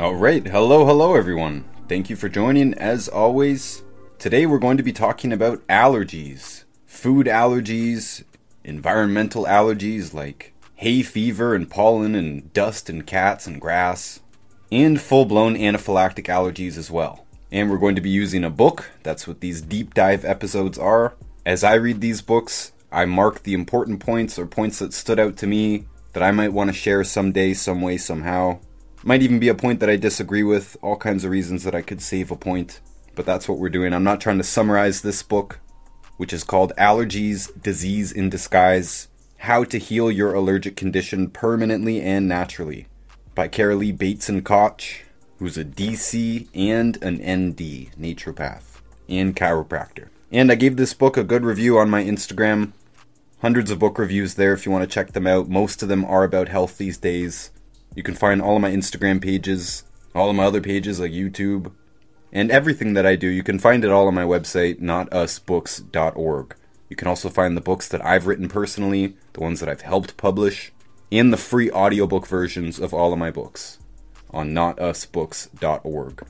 All right, hello, hello, everyone. Thank you for joining. As always, today we're going to be talking about allergies, food allergies, environmental allergies like hay fever and pollen and dust and cats and grass, and full blown anaphylactic allergies as well. And we're going to be using a book. That's what these deep dive episodes are. As I read these books, I mark the important points or points that stood out to me that I might want to share someday, some way, somehow. Might even be a point that I disagree with, all kinds of reasons that I could save a point. But that's what we're doing. I'm not trying to summarize this book, which is called Allergies Disease in Disguise How to Heal Your Allergic Condition Permanently and Naturally by Carolee Bateson Koch, who's a DC and an ND, naturopath, and chiropractor. And I gave this book a good review on my Instagram. Hundreds of book reviews there if you want to check them out. Most of them are about health these days. You can find all of my Instagram pages, all of my other pages like YouTube, and everything that I do. You can find it all on my website, notusbooks.org. You can also find the books that I've written personally, the ones that I've helped publish, and the free audiobook versions of all of my books on notusbooks.org.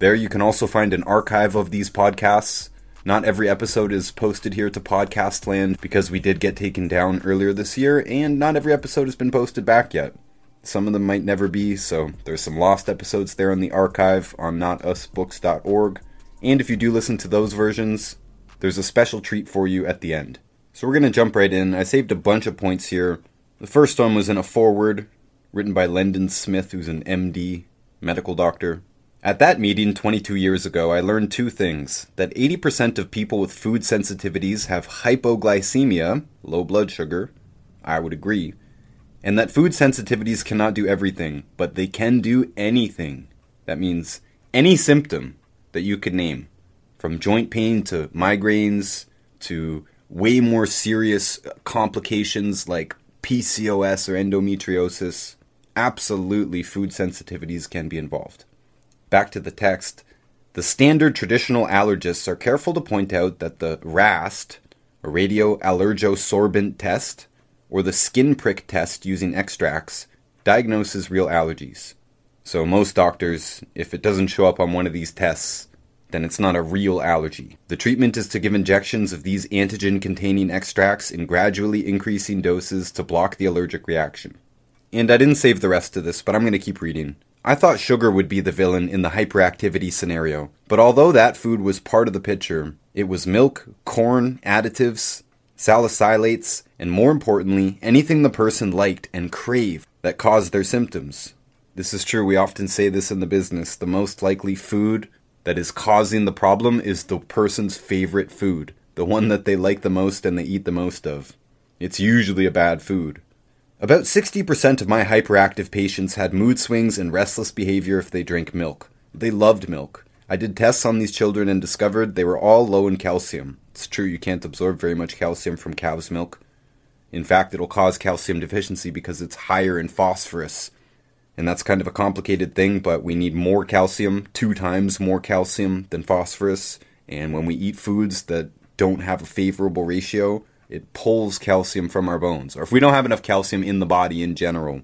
There you can also find an archive of these podcasts. Not every episode is posted here to Podcastland because we did get taken down earlier this year, and not every episode has been posted back yet. Some of them might never be, so there's some lost episodes there in the archive on notusbooks.org. And if you do listen to those versions, there's a special treat for you at the end. So we're going to jump right in. I saved a bunch of points here. The first one was in a foreword written by Lendon Smith, who's an MD, medical doctor. At that meeting 22 years ago, I learned two things that 80% of people with food sensitivities have hypoglycemia, low blood sugar. I would agree and that food sensitivities cannot do everything, but they can do anything. That means any symptom that you could name, from joint pain to migraines to way more serious uh, complications like PCOS or endometriosis. Absolutely, food sensitivities can be involved. Back to the text. The standard traditional allergists are careful to point out that the RAST, a radio allergosorbent test, or the skin prick test using extracts diagnoses real allergies. So, most doctors, if it doesn't show up on one of these tests, then it's not a real allergy. The treatment is to give injections of these antigen containing extracts in gradually increasing doses to block the allergic reaction. And I didn't save the rest of this, but I'm going to keep reading. I thought sugar would be the villain in the hyperactivity scenario, but although that food was part of the picture, it was milk, corn, additives, salicylates, and more importantly, anything the person liked and craved that caused their symptoms. This is true, we often say this in the business. The most likely food that is causing the problem is the person's favorite food, the one that they like the most and they eat the most of. It's usually a bad food. About 60% of my hyperactive patients had mood swings and restless behavior if they drank milk. They loved milk. I did tests on these children and discovered they were all low in calcium. It's true you can't absorb very much calcium from cow's milk. In fact, it'll cause calcium deficiency because it's higher in phosphorus. And that's kind of a complicated thing, but we need more calcium, two times more calcium than phosphorus. And when we eat foods that don't have a favorable ratio, it pulls calcium from our bones. Or if we don't have enough calcium in the body in general,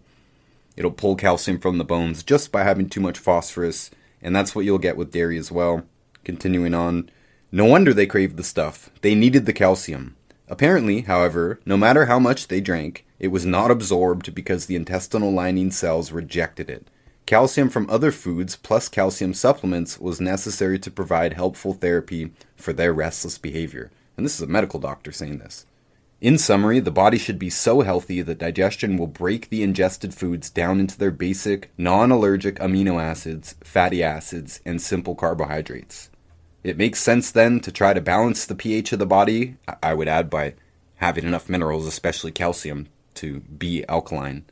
it'll pull calcium from the bones just by having too much phosphorus and that's what you'll get with dairy as well. Continuing on, no wonder they craved the stuff. They needed the calcium. Apparently, however, no matter how much they drank, it was not absorbed because the intestinal lining cells rejected it. Calcium from other foods plus calcium supplements was necessary to provide helpful therapy for their restless behavior. And this is a medical doctor saying this. In summary, the body should be so healthy that digestion will break the ingested foods down into their basic, non allergic amino acids, fatty acids, and simple carbohydrates. It makes sense then to try to balance the pH of the body, I would add by having enough minerals, especially calcium, to be alkaline.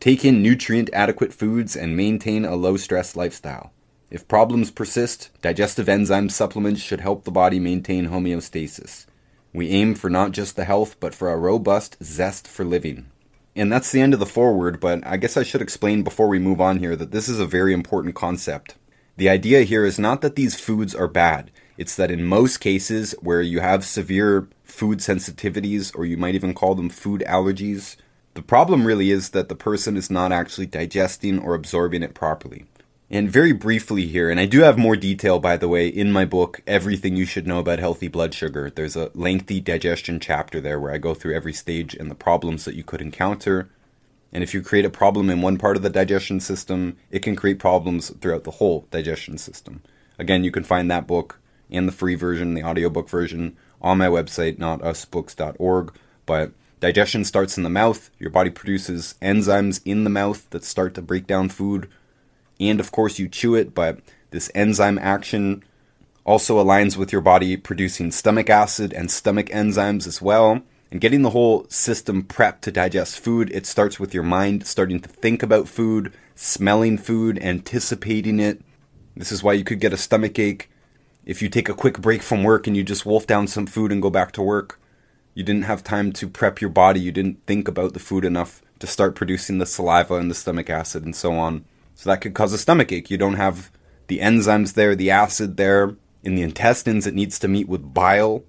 Take in nutrient adequate foods and maintain a low stress lifestyle. If problems persist, digestive enzyme supplements should help the body maintain homeostasis. We aim for not just the health, but for a robust zest for living. And that's the end of the foreword, but I guess I should explain before we move on here that this is a very important concept. The idea here is not that these foods are bad, it's that in most cases where you have severe food sensitivities, or you might even call them food allergies, the problem really is that the person is not actually digesting or absorbing it properly. And very briefly here, and I do have more detail, by the way, in my book, Everything You Should Know About Healthy Blood Sugar. There's a lengthy digestion chapter there where I go through every stage and the problems that you could encounter. And if you create a problem in one part of the digestion system, it can create problems throughout the whole digestion system. Again, you can find that book and the free version, the audiobook version, on my website, notusbooks.org. But digestion starts in the mouth. Your body produces enzymes in the mouth that start to break down food and of course you chew it, but this enzyme action also aligns with your body producing stomach acid and stomach enzymes as well. And getting the whole system prepped to digest food, it starts with your mind starting to think about food, smelling food, anticipating it. This is why you could get a stomach ache if you take a quick break from work and you just wolf down some food and go back to work. You didn't have time to prep your body, you didn't think about the food enough to start producing the saliva and the stomach acid and so on. So that could cause a stomach ache. You don't have the enzymes there, the acid there. In the intestines, it needs to meet with bile,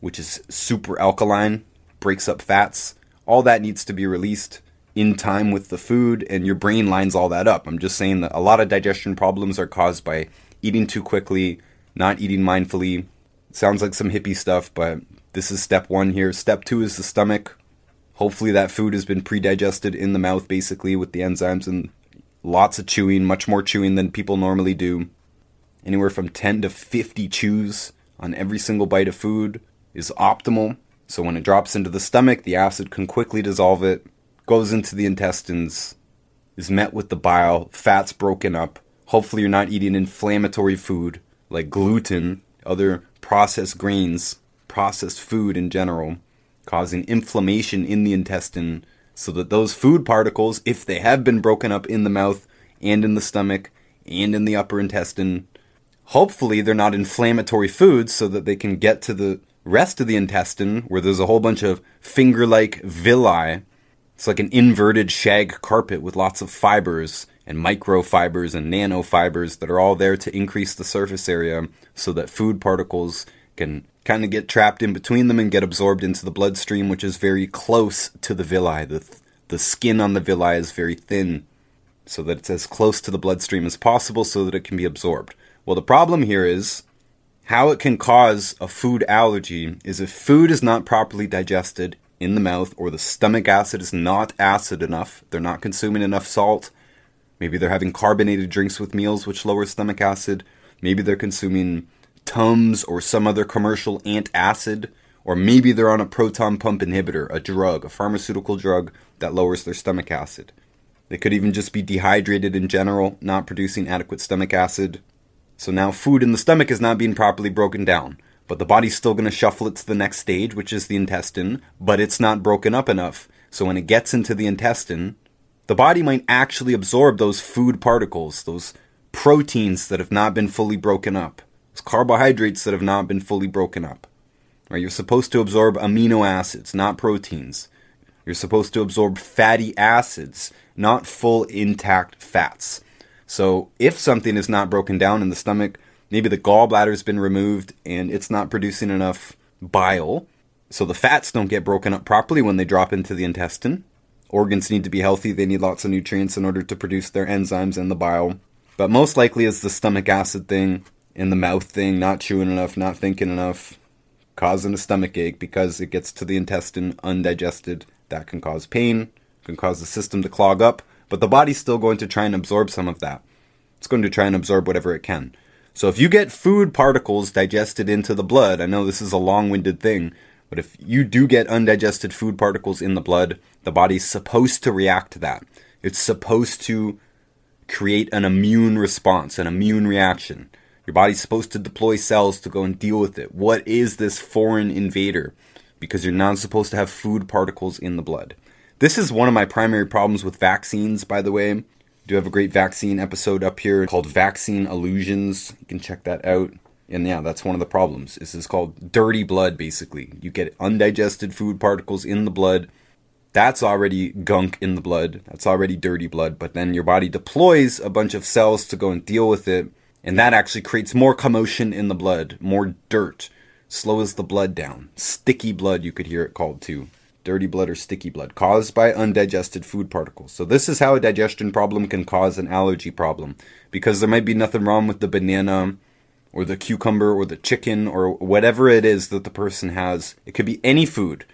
which is super alkaline, breaks up fats. All that needs to be released in time with the food, and your brain lines all that up. I'm just saying that a lot of digestion problems are caused by eating too quickly, not eating mindfully. Sounds like some hippie stuff, but this is step one here. Step two is the stomach. Hopefully, that food has been pre digested in the mouth, basically, with the enzymes and lots of chewing, much more chewing than people normally do. Anywhere from 10 to 50 chews on every single bite of food is optimal. So when it drops into the stomach, the acid can quickly dissolve it, goes into the intestines, is met with the bile, fats broken up. Hopefully, you're not eating inflammatory food like gluten, other processed grains, processed food in general, causing inflammation in the intestine so that those food particles, if they have been broken up in the mouth and in the stomach and in the upper intestine, hopefully they're not inflammatory foods so that they can get to the rest of the intestine where there's a whole bunch of finger like villi. It's like an inverted shag carpet with lots of fibers and microfibers and nanofibers that are all there to increase the surface area so that food particles can kind of get trapped in between them and get absorbed into the bloodstream, which is very close to the villi. The, the skin on the villi is very thin, so that it's as close to the bloodstream as possible so that it can be absorbed. Well, the problem here is how it can cause a food allergy is if food is not properly digested in the mouth or the stomach acid is not acid enough, they're not consuming enough salt. Maybe they're having carbonated drinks with meals, which lower stomach acid. Maybe they're consuming Tums or some other commercial antacid, or maybe they're on a proton pump inhibitor, a drug, a pharmaceutical drug that lowers their stomach acid. They could even just be dehydrated in general, not producing adequate stomach acid. So now food in the stomach is not being properly broken down, but the body's still going to shuffle it to the next stage, which is the intestine, but it's not broken up enough. So when it gets into the intestine, the body might actually absorb those food particles, those proteins that have not been fully broken up. those carbohydrates that have not been fully broken up. Right? You're supposed to absorb amino acids, not proteins. You're supposed to absorb fatty acids, not full intact fats. So if something is not broken down in the stomach, maybe the gallbladder's been removed and it's not producing enough bile, so the fats don't get broken up properly when they drop into the intestine. Organs need to be healthy, they need lots of nutrients in order to produce their enzymes and the bile. But most likely is the stomach acid thing and the mouth thing, not chewing enough, not thinking enough, causing a stomach ache because it gets to the intestine undigested. That can cause pain, can cause the system to clog up, but the body's still going to try and absorb some of that. It's going to try and absorb whatever it can. So if you get food particles digested into the blood, I know this is a long winded thing, but if you do get undigested food particles in the blood, the body's supposed to react to that. It's supposed to create an immune response, an immune reaction. Your body's supposed to deploy cells to go and deal with it. What is this foreign invader? Because you're not supposed to have food particles in the blood. This is one of my primary problems with vaccines, by the way. I do have a great vaccine episode up here called Vaccine Illusions. You can check that out. And yeah, that's one of the problems. This is called dirty blood, basically. You get undigested food particles in the blood. That's already gunk in the blood. That's already dirty blood. But then your body deploys a bunch of cells to go and deal with it and that actually creates more commotion in the blood, more dirt, slows the blood down. Sticky blood, you could hear it called too. Dirty blood or sticky blood caused by undigested food particles. So this is how a digestion problem can cause an allergy problem because there might be nothing wrong with the banana or the cucumber or the chicken or whatever it is that the person has. It could be any food.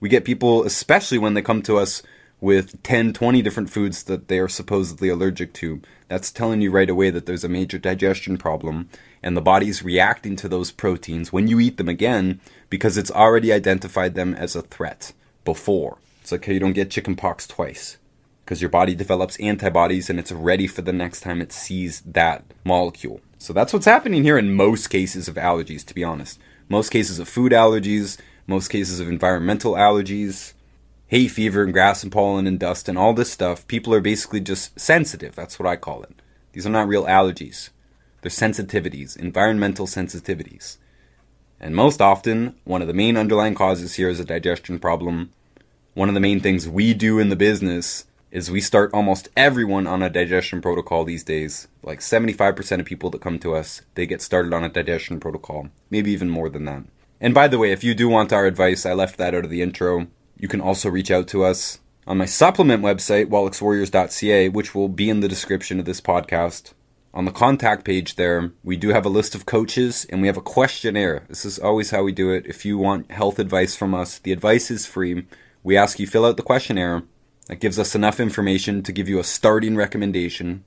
We get people especially when they come to us with 10, 20 different foods that they are supposedly allergic to. That's telling you right away that there's a major digestion problem and the body's reacting to those proteins when you eat them again because it's already identified them as a threat before. It's like how you don't get chickenpox twice because your body develops antibodies and it's ready for the next time it sees that molecule. So that's what's happening here in most cases of allergies, to be honest. Most cases of food allergies, most cases of environmental allergies, hay fever and grass and pollen and dust and all this stuff, people are basically just sensitive. That's what I call it. These are not real allergies. They're sensitivities, environmental sensitivities. And most often, one of the main underlying causes here is a digestion problem. One of the main things we do in the business is we start almost everyone on a digestion protocol these days. Like 75% of people that come to us, they get started on a digestion protocol, maybe even more than that. And by the way, if you do want our advice, I left that out of the intro. You can also reach out to us on my supplement website, wallachswarriors.ca, which will be in the description of this podcast. On the contact page there, we do have a list of coaches and we have a questionnaire. This is always how we do it. If you want health advice from us, the advice is free. We ask you fill out the questionnaire. That gives us enough information to give you a starting recommendation.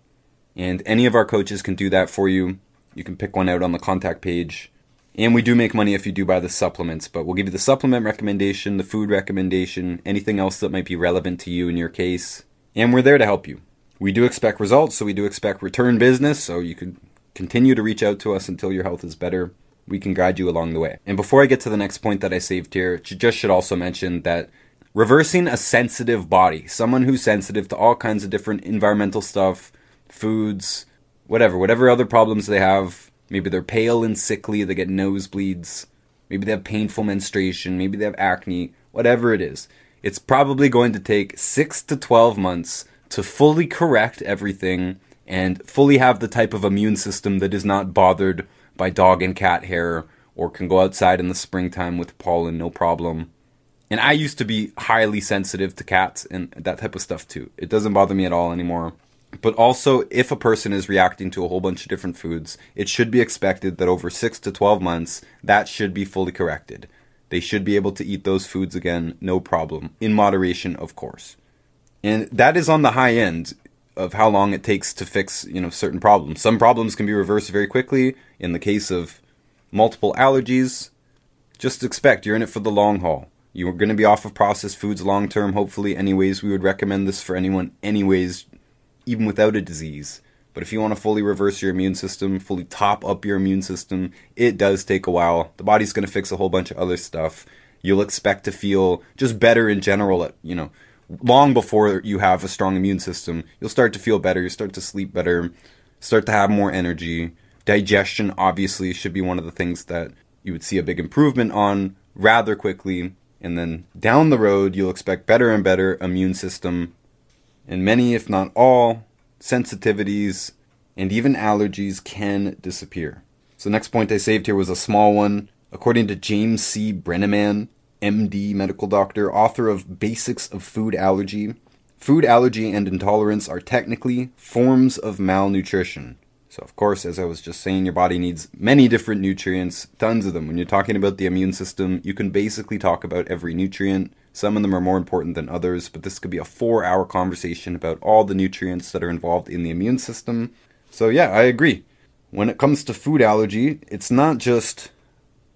And any of our coaches can do that for you. You can pick one out on the contact page. And we do make money if you do buy the supplements, but we'll give you the supplement recommendation, the food recommendation, anything else that might be relevant to you in your case. And we're there to help you. We do expect results, so we do expect return business, so you can continue to reach out to us until your health is better. We can guide you along the way. And before I get to the next point that I saved here, just should also mention that reversing a sensitive body, someone who's sensitive to all kinds of different environmental stuff, foods, whatever, whatever other problems they have, Maybe they're pale and sickly, they get nosebleeds. Maybe they have painful menstruation. Maybe they have acne. Whatever it is. It's probably going to take 6 to 12 months to fully correct everything and fully have the type of immune system that is not bothered by dog and cat hair or can go outside in the springtime with pollen no problem. And I used to be highly sensitive to cats and that type of stuff too. It doesn't bother me at all anymore. But also, if a person is reacting to a whole bunch of different foods, it should be expected that over 6 to 12 months, that should be fully corrected. They should be able to eat those foods again, no problem, in moderation, of course. And that is on the high end of how long it takes to fix, you know, certain problems. Some problems can be reversed very quickly. In the case of multiple allergies, just expect you're in it for the long haul. You're going to be off of processed foods long term, hopefully, anyways. We would recommend this for anyone, anyways, even without a disease. But if you want to fully reverse your immune system, fully top up your immune system, it does take a while. The body's going to fix a whole bunch of other stuff. You'll expect to feel just better in general, you know, long before you have a strong immune system. You'll start to feel better, you'll start to sleep better, start to have more energy. Digestion obviously should be one of the things that you would see a big improvement on rather quickly. And then down the road, you'll expect better and better immune system and many, if not all, sensitivities and even allergies can disappear. So, next point I saved here was a small one. According to James C. Brenneman, MD, medical doctor, author of Basics of Food Allergy, food allergy and intolerance are technically forms of malnutrition. So, of course, as I was just saying, your body needs many different nutrients, tons of them. When you're talking about the immune system, you can basically talk about every nutrient some of them are more important than others, but this could be a four hour conversation about all the nutrients that are involved in the immune system. So, yeah, I agree. When it comes to food allergy, it's not just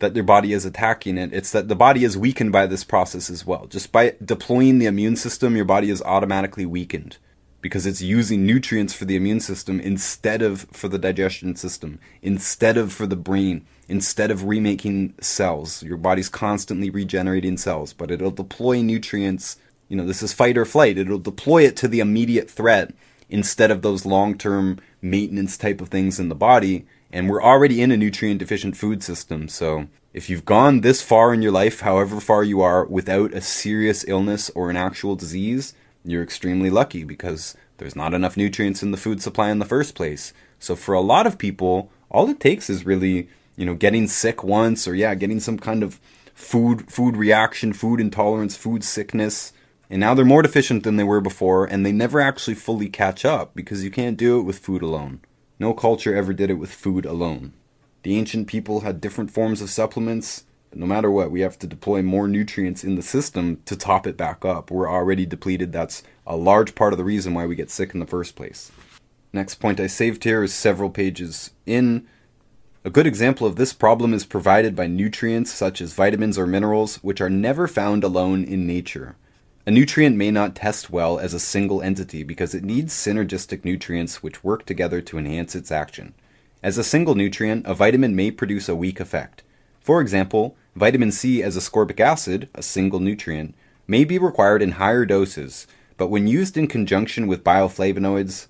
that your body is attacking it, it's that the body is weakened by this process as well. Just by deploying the immune system, your body is automatically weakened because it's using nutrients for the immune system instead of for the digestion system, instead of for the brain, instead of remaking cells. Your body's constantly regenerating cells, but it'll deploy nutrients. You know, this is fight or flight. It'll deploy it to the immediate threat instead of those long term maintenance type of things in the body. And we're already in a nutrient deficient food system. So if you've gone this far in your life, however far you are, without a serious illness or an actual disease, you're extremely lucky because there's not enough nutrients in the food supply in the first place. So for a lot of people, all it takes is really, you know, getting sick once or yeah, getting some kind of food food reaction, food intolerance, food sickness. And now they're more deficient than they were before, and they never actually fully catch up because you can't do it with food alone. No culture ever did it with food alone. The ancient people had different forms of supplements, but no matter what, we have to deploy more nutrients in the system to top it back up. We're already depleted. That's a large part of the reason why we get sick in the first place. Next point I saved here is several pages in. A good example of this problem is provided by nutrients such as vitamins or minerals, which are never found alone in nature. A nutrient may not test well as a single entity because it needs synergistic nutrients which work together to enhance its action. As a single nutrient, a vitamin may produce a weak effect. For example, vitamin C as ascorbic acid, a single nutrient, may be required in higher doses, but when used in conjunction with bioflavonoids,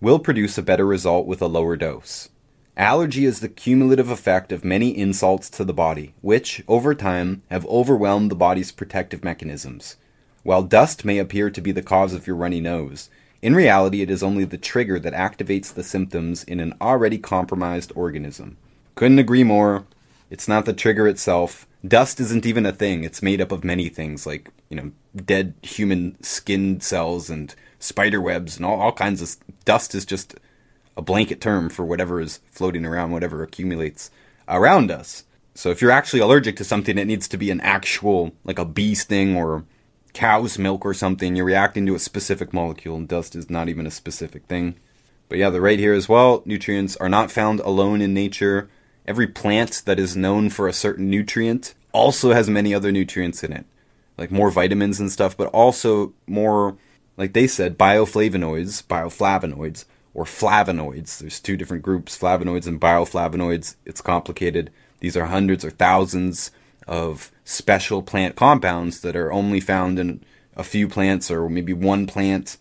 will produce a better result with a lower dose. Allergy is the cumulative effect of many insults to the body, which, over time, have overwhelmed the body's protective mechanisms. While dust may appear to be the cause of your runny nose, in reality it is only the trigger that activates the symptoms in an already compromised organism. Couldn't agree more. It's not the trigger itself. Dust isn't even a thing. It's made up of many things like, you know, dead human skin cells and spider webs and all, all kinds of dust is just a blanket term for whatever is floating around, whatever accumulates around us. So if you're actually allergic to something, it needs to be an actual, like a bee sting or cow's milk or something, you're reacting to a specific molecule, and dust is not even a specific thing. But yeah, the right here as well, nutrients are not found alone in nature. Every plant that is known for a certain nutrient also has many other nutrients in it, like more vitamins and stuff, but also more, like they said, bioflavonoids, bioflavonoids, or flavonoids. There's two different groups, flavonoids and bioflavonoids. It's complicated. These are hundreds or thousands of special plant compounds that are only found in a few plants or maybe one plant.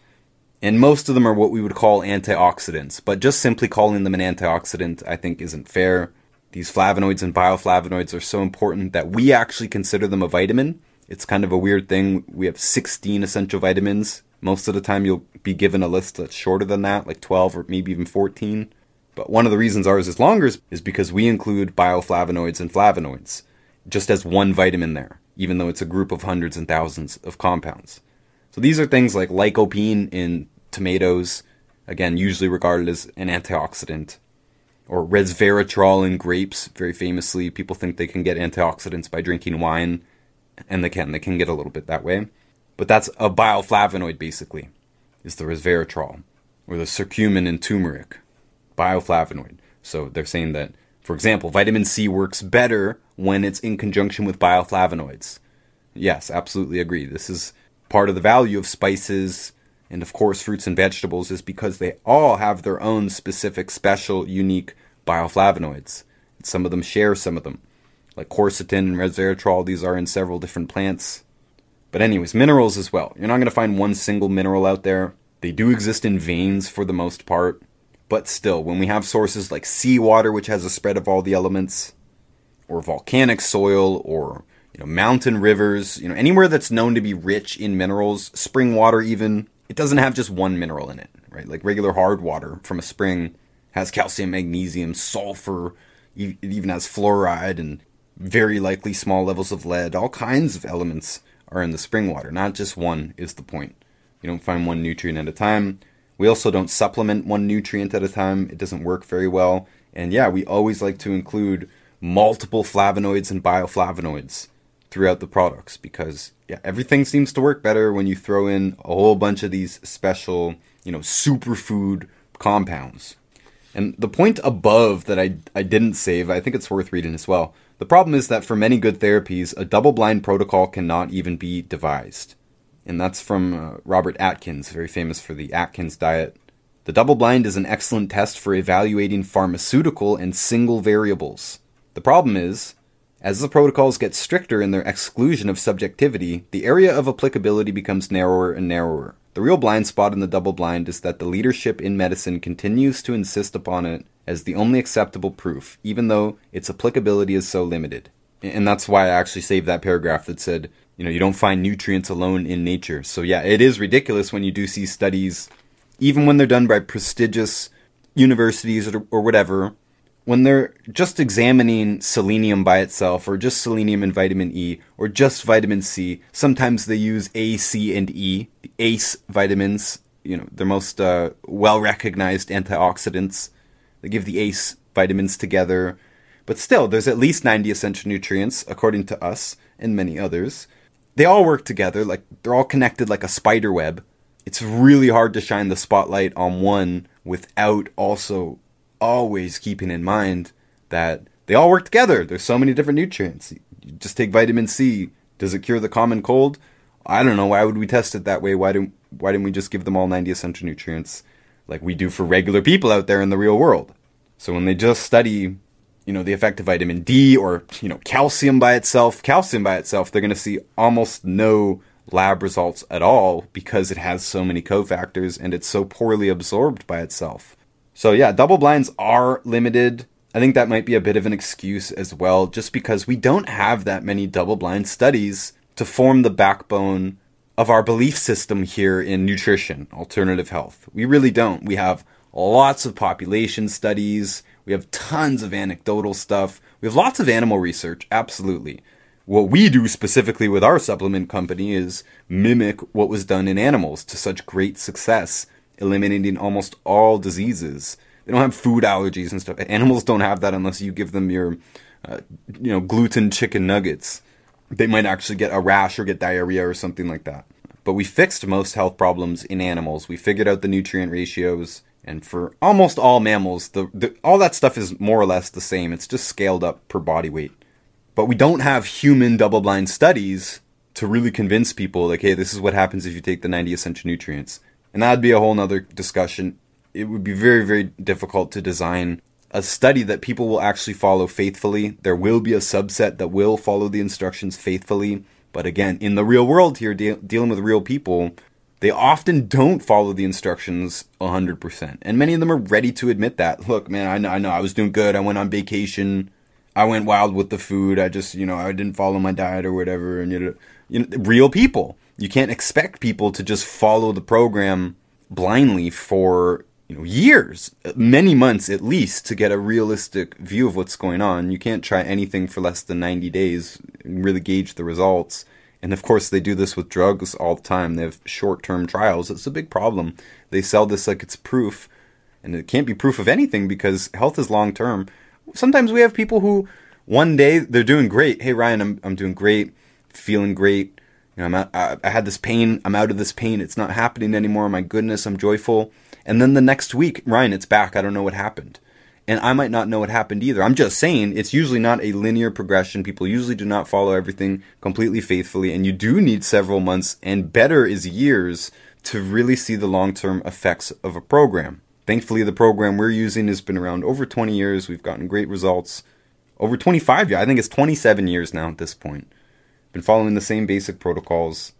And most of them are what we would call antioxidants, but just simply calling them an antioxidant I think isn't fair. These flavonoids and bioflavonoids are so important that we actually consider them a vitamin. It's kind of a weird thing. We have 16 essential vitamins. Most of the time, you'll be given a list that's shorter than that, like 12 or maybe even 14. But one of the reasons ours is longer is because we include bioflavonoids and flavonoids just as one vitamin there, even though it's a group of hundreds and thousands of compounds. So these are things like lycopene in tomatoes, again, usually regarded as an antioxidant, or resveratrol in grapes, very famously. People think they can get antioxidants by drinking wine, and they can. They can get a little bit that way. But that's a bioflavonoid, basically, is the resveratrol, or the curcumin in turmeric, bioflavonoid. So they're saying that for example, vitamin C works better when it's in conjunction with bioflavonoids. Yes, absolutely agree. This is part of the value of spices and, of course, fruits and vegetables is because they all have their own specific, special, unique bioflavonoids. Some of them share some of them. Like quercetin and resveratrol, these are in several different plants. But, anyways, minerals as well. You're not going to find one single mineral out there. They do exist in veins for the most part. But still, when we have sources like seawater, which has a spread of all the elements, or volcanic soil, or you know, mountain rivers, you know, anywhere that's known to be rich in minerals, spring water even, it doesn't have just one mineral in it, right? Like regular hard water from a spring has calcium, magnesium, sulfur, it even has fluoride and very likely small levels of lead. All kinds of elements are in the spring water, not just one is the point. You don't find one nutrient at a time. We also don't supplement one nutrient at a time, it doesn't work very well. And yeah, we always like to include multiple flavonoids and bioflavonoids throughout the products because yeah, everything seems to work better when you throw in a whole bunch of these special, you know, superfood compounds. And the point above that I, I didn't save, I think it's worth reading as well. The problem is that for many good therapies, a double blind protocol cannot even be devised and that's from uh, Robert Atkins, very famous for the Atkins diet. The double blind is an excellent test for evaluating pharmaceutical and single variables. The problem is, as the protocols get stricter in their exclusion of subjectivity, the area of applicability becomes narrower and narrower. The real blind spot in the double blind is that the leadership in medicine continues to insist upon it as the only acceptable proof, even though its applicability is so limited. And that's why I actually saved that paragraph that said, you know, you don't find nutrients alone in nature. So yeah, it is ridiculous when you do see studies, even when they're done by prestigious universities or, or whatever, when they're just examining selenium by itself, or just selenium and vitamin E, or just vitamin C, sometimes they use A, C, and E, the ACE vitamins, you know, their most uh, well recognized antioxidants. They give the ACE vitamins together. But still, there's at least 90 essential nutrients, according to us and many others. They all work together, like they're all connected like a spider web. It's really hard to shine the spotlight on one without also always keeping in mind that they all work together. There's so many different nutrients. You just take vitamin C. Does it cure the common cold? I don't know. Why would we test it that way? Why didn't Why didn't we just give them all 90 essential nutrients like we do for regular people out there in the real world? So when they just study, you know, the effect of vitamin D or you know calcium by itself, calcium by itself, they're going to see almost no lab results at all because it has so many cofactors and it's so poorly absorbed by itself. So yeah, double blinds are limited. I think that might be a bit of an excuse as well, just because we don't have that many double blind studies to form the backbone of our belief system here in nutrition, alternative health. We really don't. We have lots of population studies, we have tons of anecdotal stuff, we have lots of animal research, absolutely. What we do specifically with our supplement company is mimic what was done in animals to such great success eliminating almost all diseases. They don't have food allergies and stuff. Animals don't have that unless you give them your, uh, you know, gluten chicken nuggets. They might actually get a rash or get diarrhea or something like that. But we fixed most health problems in animals. We figured out the nutrient ratios, and for almost all mammals, the, the all that stuff is more or less the same. It's just scaled up per body weight. But we don't have human double-blind studies to really convince people like, hey, this is what happens if you take the 90 essential nutrients. And that'd be a whole nother discussion. It would be very, very difficult to design a study that people will actually follow faithfully. There will be a subset that will follow the instructions faithfully. But again, in the real world here, de- dealing with real people, they often don't follow the instructions 100%. And many of them are ready to admit that. Look, man, I know, I know I was doing good. I went on vacation. I went wild with the food. I just, you know, I didn't follow my diet or whatever. And, you know, you know real people you can't expect people to just follow the program blindly for you know years many months at least to get a realistic view of what's going on. You can't try anything for less than 90 days and really gauge the results. And of course they do this with drugs all the time. They have short-term trials. It's a big problem. They sell this like it's proof and it can't be proof of anything because health is long term sometimes we have people who one day they're doing great. Hey ryan i'm, I'm doing great feeling great you know, I'm out, I, I had this pain. I'm out of this pain. It's not happening anymore. My goodness, I'm joyful. And then the next week, Ryan, it's back. I don't know what happened. And I might not know what happened either. I'm just saying it's usually not a linear progression. People usually do not follow everything completely faithfully. And you do need several months and better is years to really see the long term effects of a program. Thankfully, the program we're using has been around over 20 years. We've gotten great results. Over 25 years. I think it's 27 years now at this point been following the same basic protocols,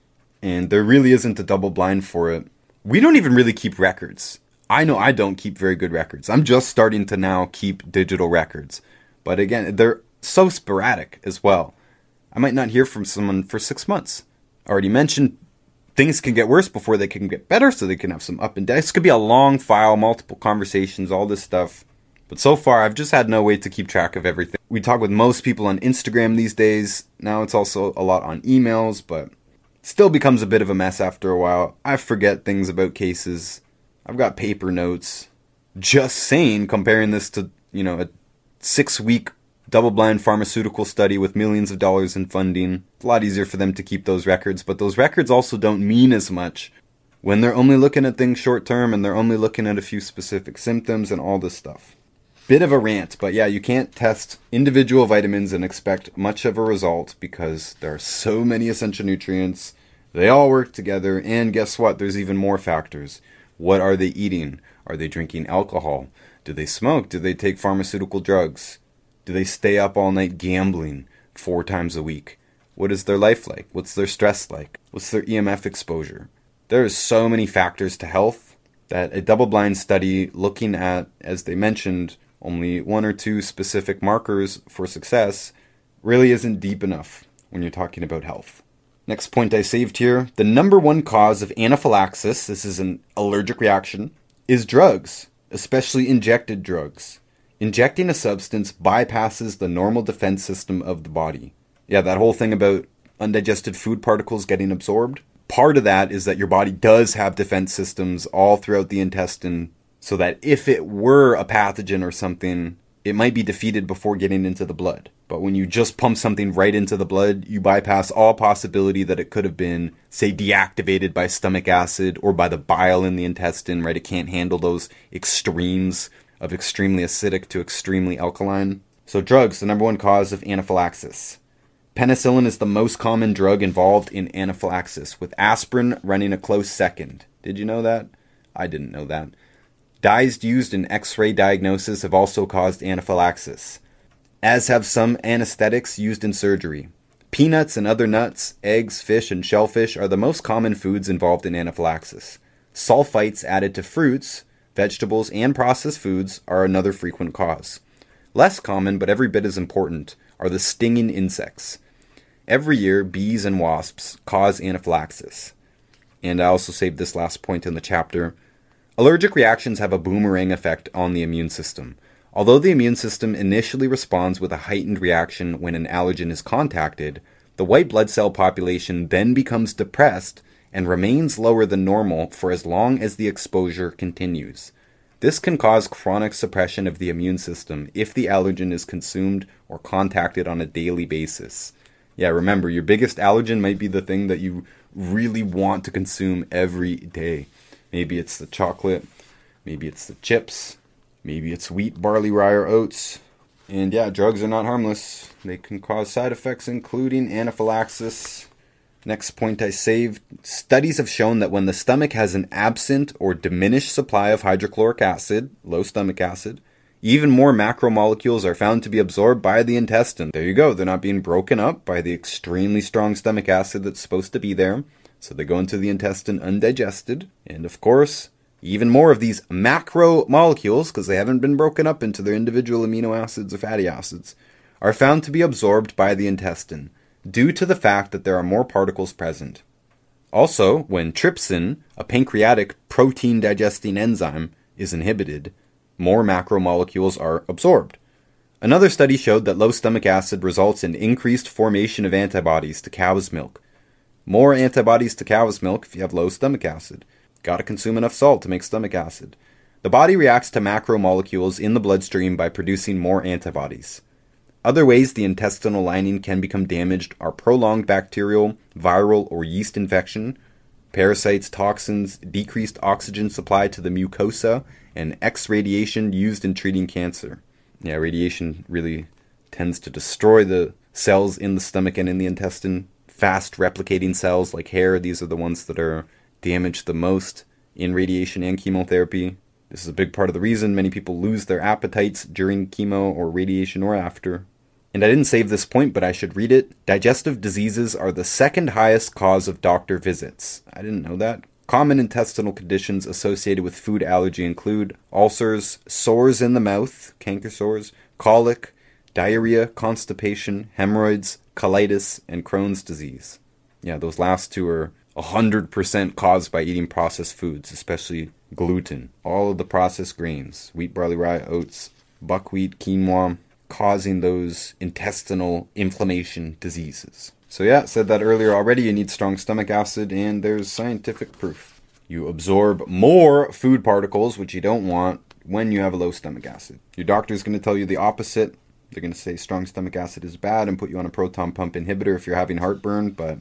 and there really isn't a double blind for it. We don't even really keep records. I know I don't keep very good records. I'm just starting to now keep digital records. But again, they're so sporadic as well. I might not hear from someone for six months. I already mentioned things can get worse before they can get better, so they can have some up and down. This could be a long file, multiple conversations, all this stuff. But so far, I've just had no way to keep track of everything. We talk with most people on Instagram these days. Now it's also a lot on emails, but still becomes a bit of a mess after a while. I forget things about cases. I've got paper notes. Just saying, comparing this to, you know, a six week double blind pharmaceutical study with millions of dollars in funding. It's a lot easier for them to keep those records, but those records also don't mean as much when they're only looking at things short term and they're only looking at a few specific symptoms and all this stuff bit of a rant, but yeah, you can't test individual vitamins and expect much of a result because there are so many essential nutrients. They all work together, and guess what? There's even more factors. What are they eating? Are they drinking alcohol? Do they smoke? Do they take pharmaceutical drugs? Do they stay up all night gambling four times a week? What is their life like? What's their stress like? What's their EMF exposure? There are so many factors to health that a double blind study looking at, as they mentioned, only one or two specific markers for success really isn't deep enough when you're talking about health. Next point I saved here the number one cause of anaphylaxis, this is an allergic reaction, is drugs, especially injected drugs. Injecting a substance bypasses the normal defense system of the body. Yeah, that whole thing about undigested food particles getting absorbed. Part of that is that your body does have defense systems all throughout the intestine so that if it were a pathogen or something, it might be defeated before getting into the blood. But when you just pump something right into the blood, you bypass all possibility that it could have been, say, deactivated by stomach acid or by the bile in the intestine, right? It can't handle those extremes of extremely acidic to extremely alkaline. So, drugs, the number one cause of anaphylaxis. Penicillin is the most common drug involved in anaphylaxis, with aspirin running a close second. Did you know that? I didn't know that. Dyes used in x ray diagnosis have also caused anaphylaxis, as have some anesthetics used in surgery. Peanuts and other nuts, eggs, fish, and shellfish are the most common foods involved in anaphylaxis. Sulfites added to fruits, vegetables, and processed foods are another frequent cause. Less common, but every bit as important, are the stinging insects. Every year, bees and wasps cause anaphylaxis. And I also saved this last point in the chapter. Allergic reactions have a boomerang effect on the immune system. Although the immune system initially responds with a heightened reaction when an allergen is contacted, the white blood cell population then becomes depressed and remains lower than normal for as long as the exposure continues. This can cause chronic suppression of the immune system if the allergen is consumed or contacted on a daily basis. Yeah, remember, your biggest allergen might be the thing that you really want to consume every day. Maybe it's the chocolate, maybe it's the chips, maybe it's wheat, barley, rye, or oats. And yeah, drugs are not harmless. They can cause side effects, including anaphylaxis. Next point I saved studies have shown that when the stomach has an absent or diminished supply of hydrochloric acid, low stomach acid, even more macromolecules are found to be absorbed by the intestine. There you go, they're not being broken up by the extremely strong stomach acid that's supposed to be there. So they go into the intestine undigested. And of course, even more of these macromolecules, because they haven't been broken up into their individual amino acids or fatty acids, are found to be absorbed by the intestine due to the fact that there are more particles present. Also, when trypsin, a pancreatic protein digesting enzyme, is inhibited, more macromolecules are absorbed. Another study showed that low stomach acid results in increased formation of antibodies to cow's milk, more antibodies to cow's milk if you have low stomach acid. Gotta consume enough salt to make stomach acid. The body reacts to macromolecules in the bloodstream by producing more antibodies. Other ways the intestinal lining can become damaged are prolonged bacterial, viral, or yeast infection, parasites, toxins, decreased oxygen supply to the mucosa, and X radiation used in treating cancer. Yeah, radiation really tends to destroy the cells in the stomach and in the intestine, fast replicating cells like hair, these are the ones that are damaged the most in radiation and chemotherapy. This is a big part of the reason many people lose their appetites during chemo or radiation or after. And I didn't save this point, but I should read it. Digestive diseases are the second highest cause of doctor visits. I didn't know that. Common intestinal conditions associated with food allergy include ulcers, sores in the mouth, canker sores, colic, diarrhea, constipation, hemorrhoids, colitis, and Crohn's disease. Yeah, those last two are 100% caused by eating processed foods, especially gluten. All of the processed grains, wheat, barley, rye, oats, buckwheat, quinoa, causing those intestinal inflammation diseases. So, yeah, said that earlier already. You need strong stomach acid, and there's scientific proof. You absorb more food particles, which you don't want, when you have a low stomach acid. Your doctor is going to tell you the opposite. They're going to say strong stomach acid is bad and put you on a proton pump inhibitor if you're having heartburn, but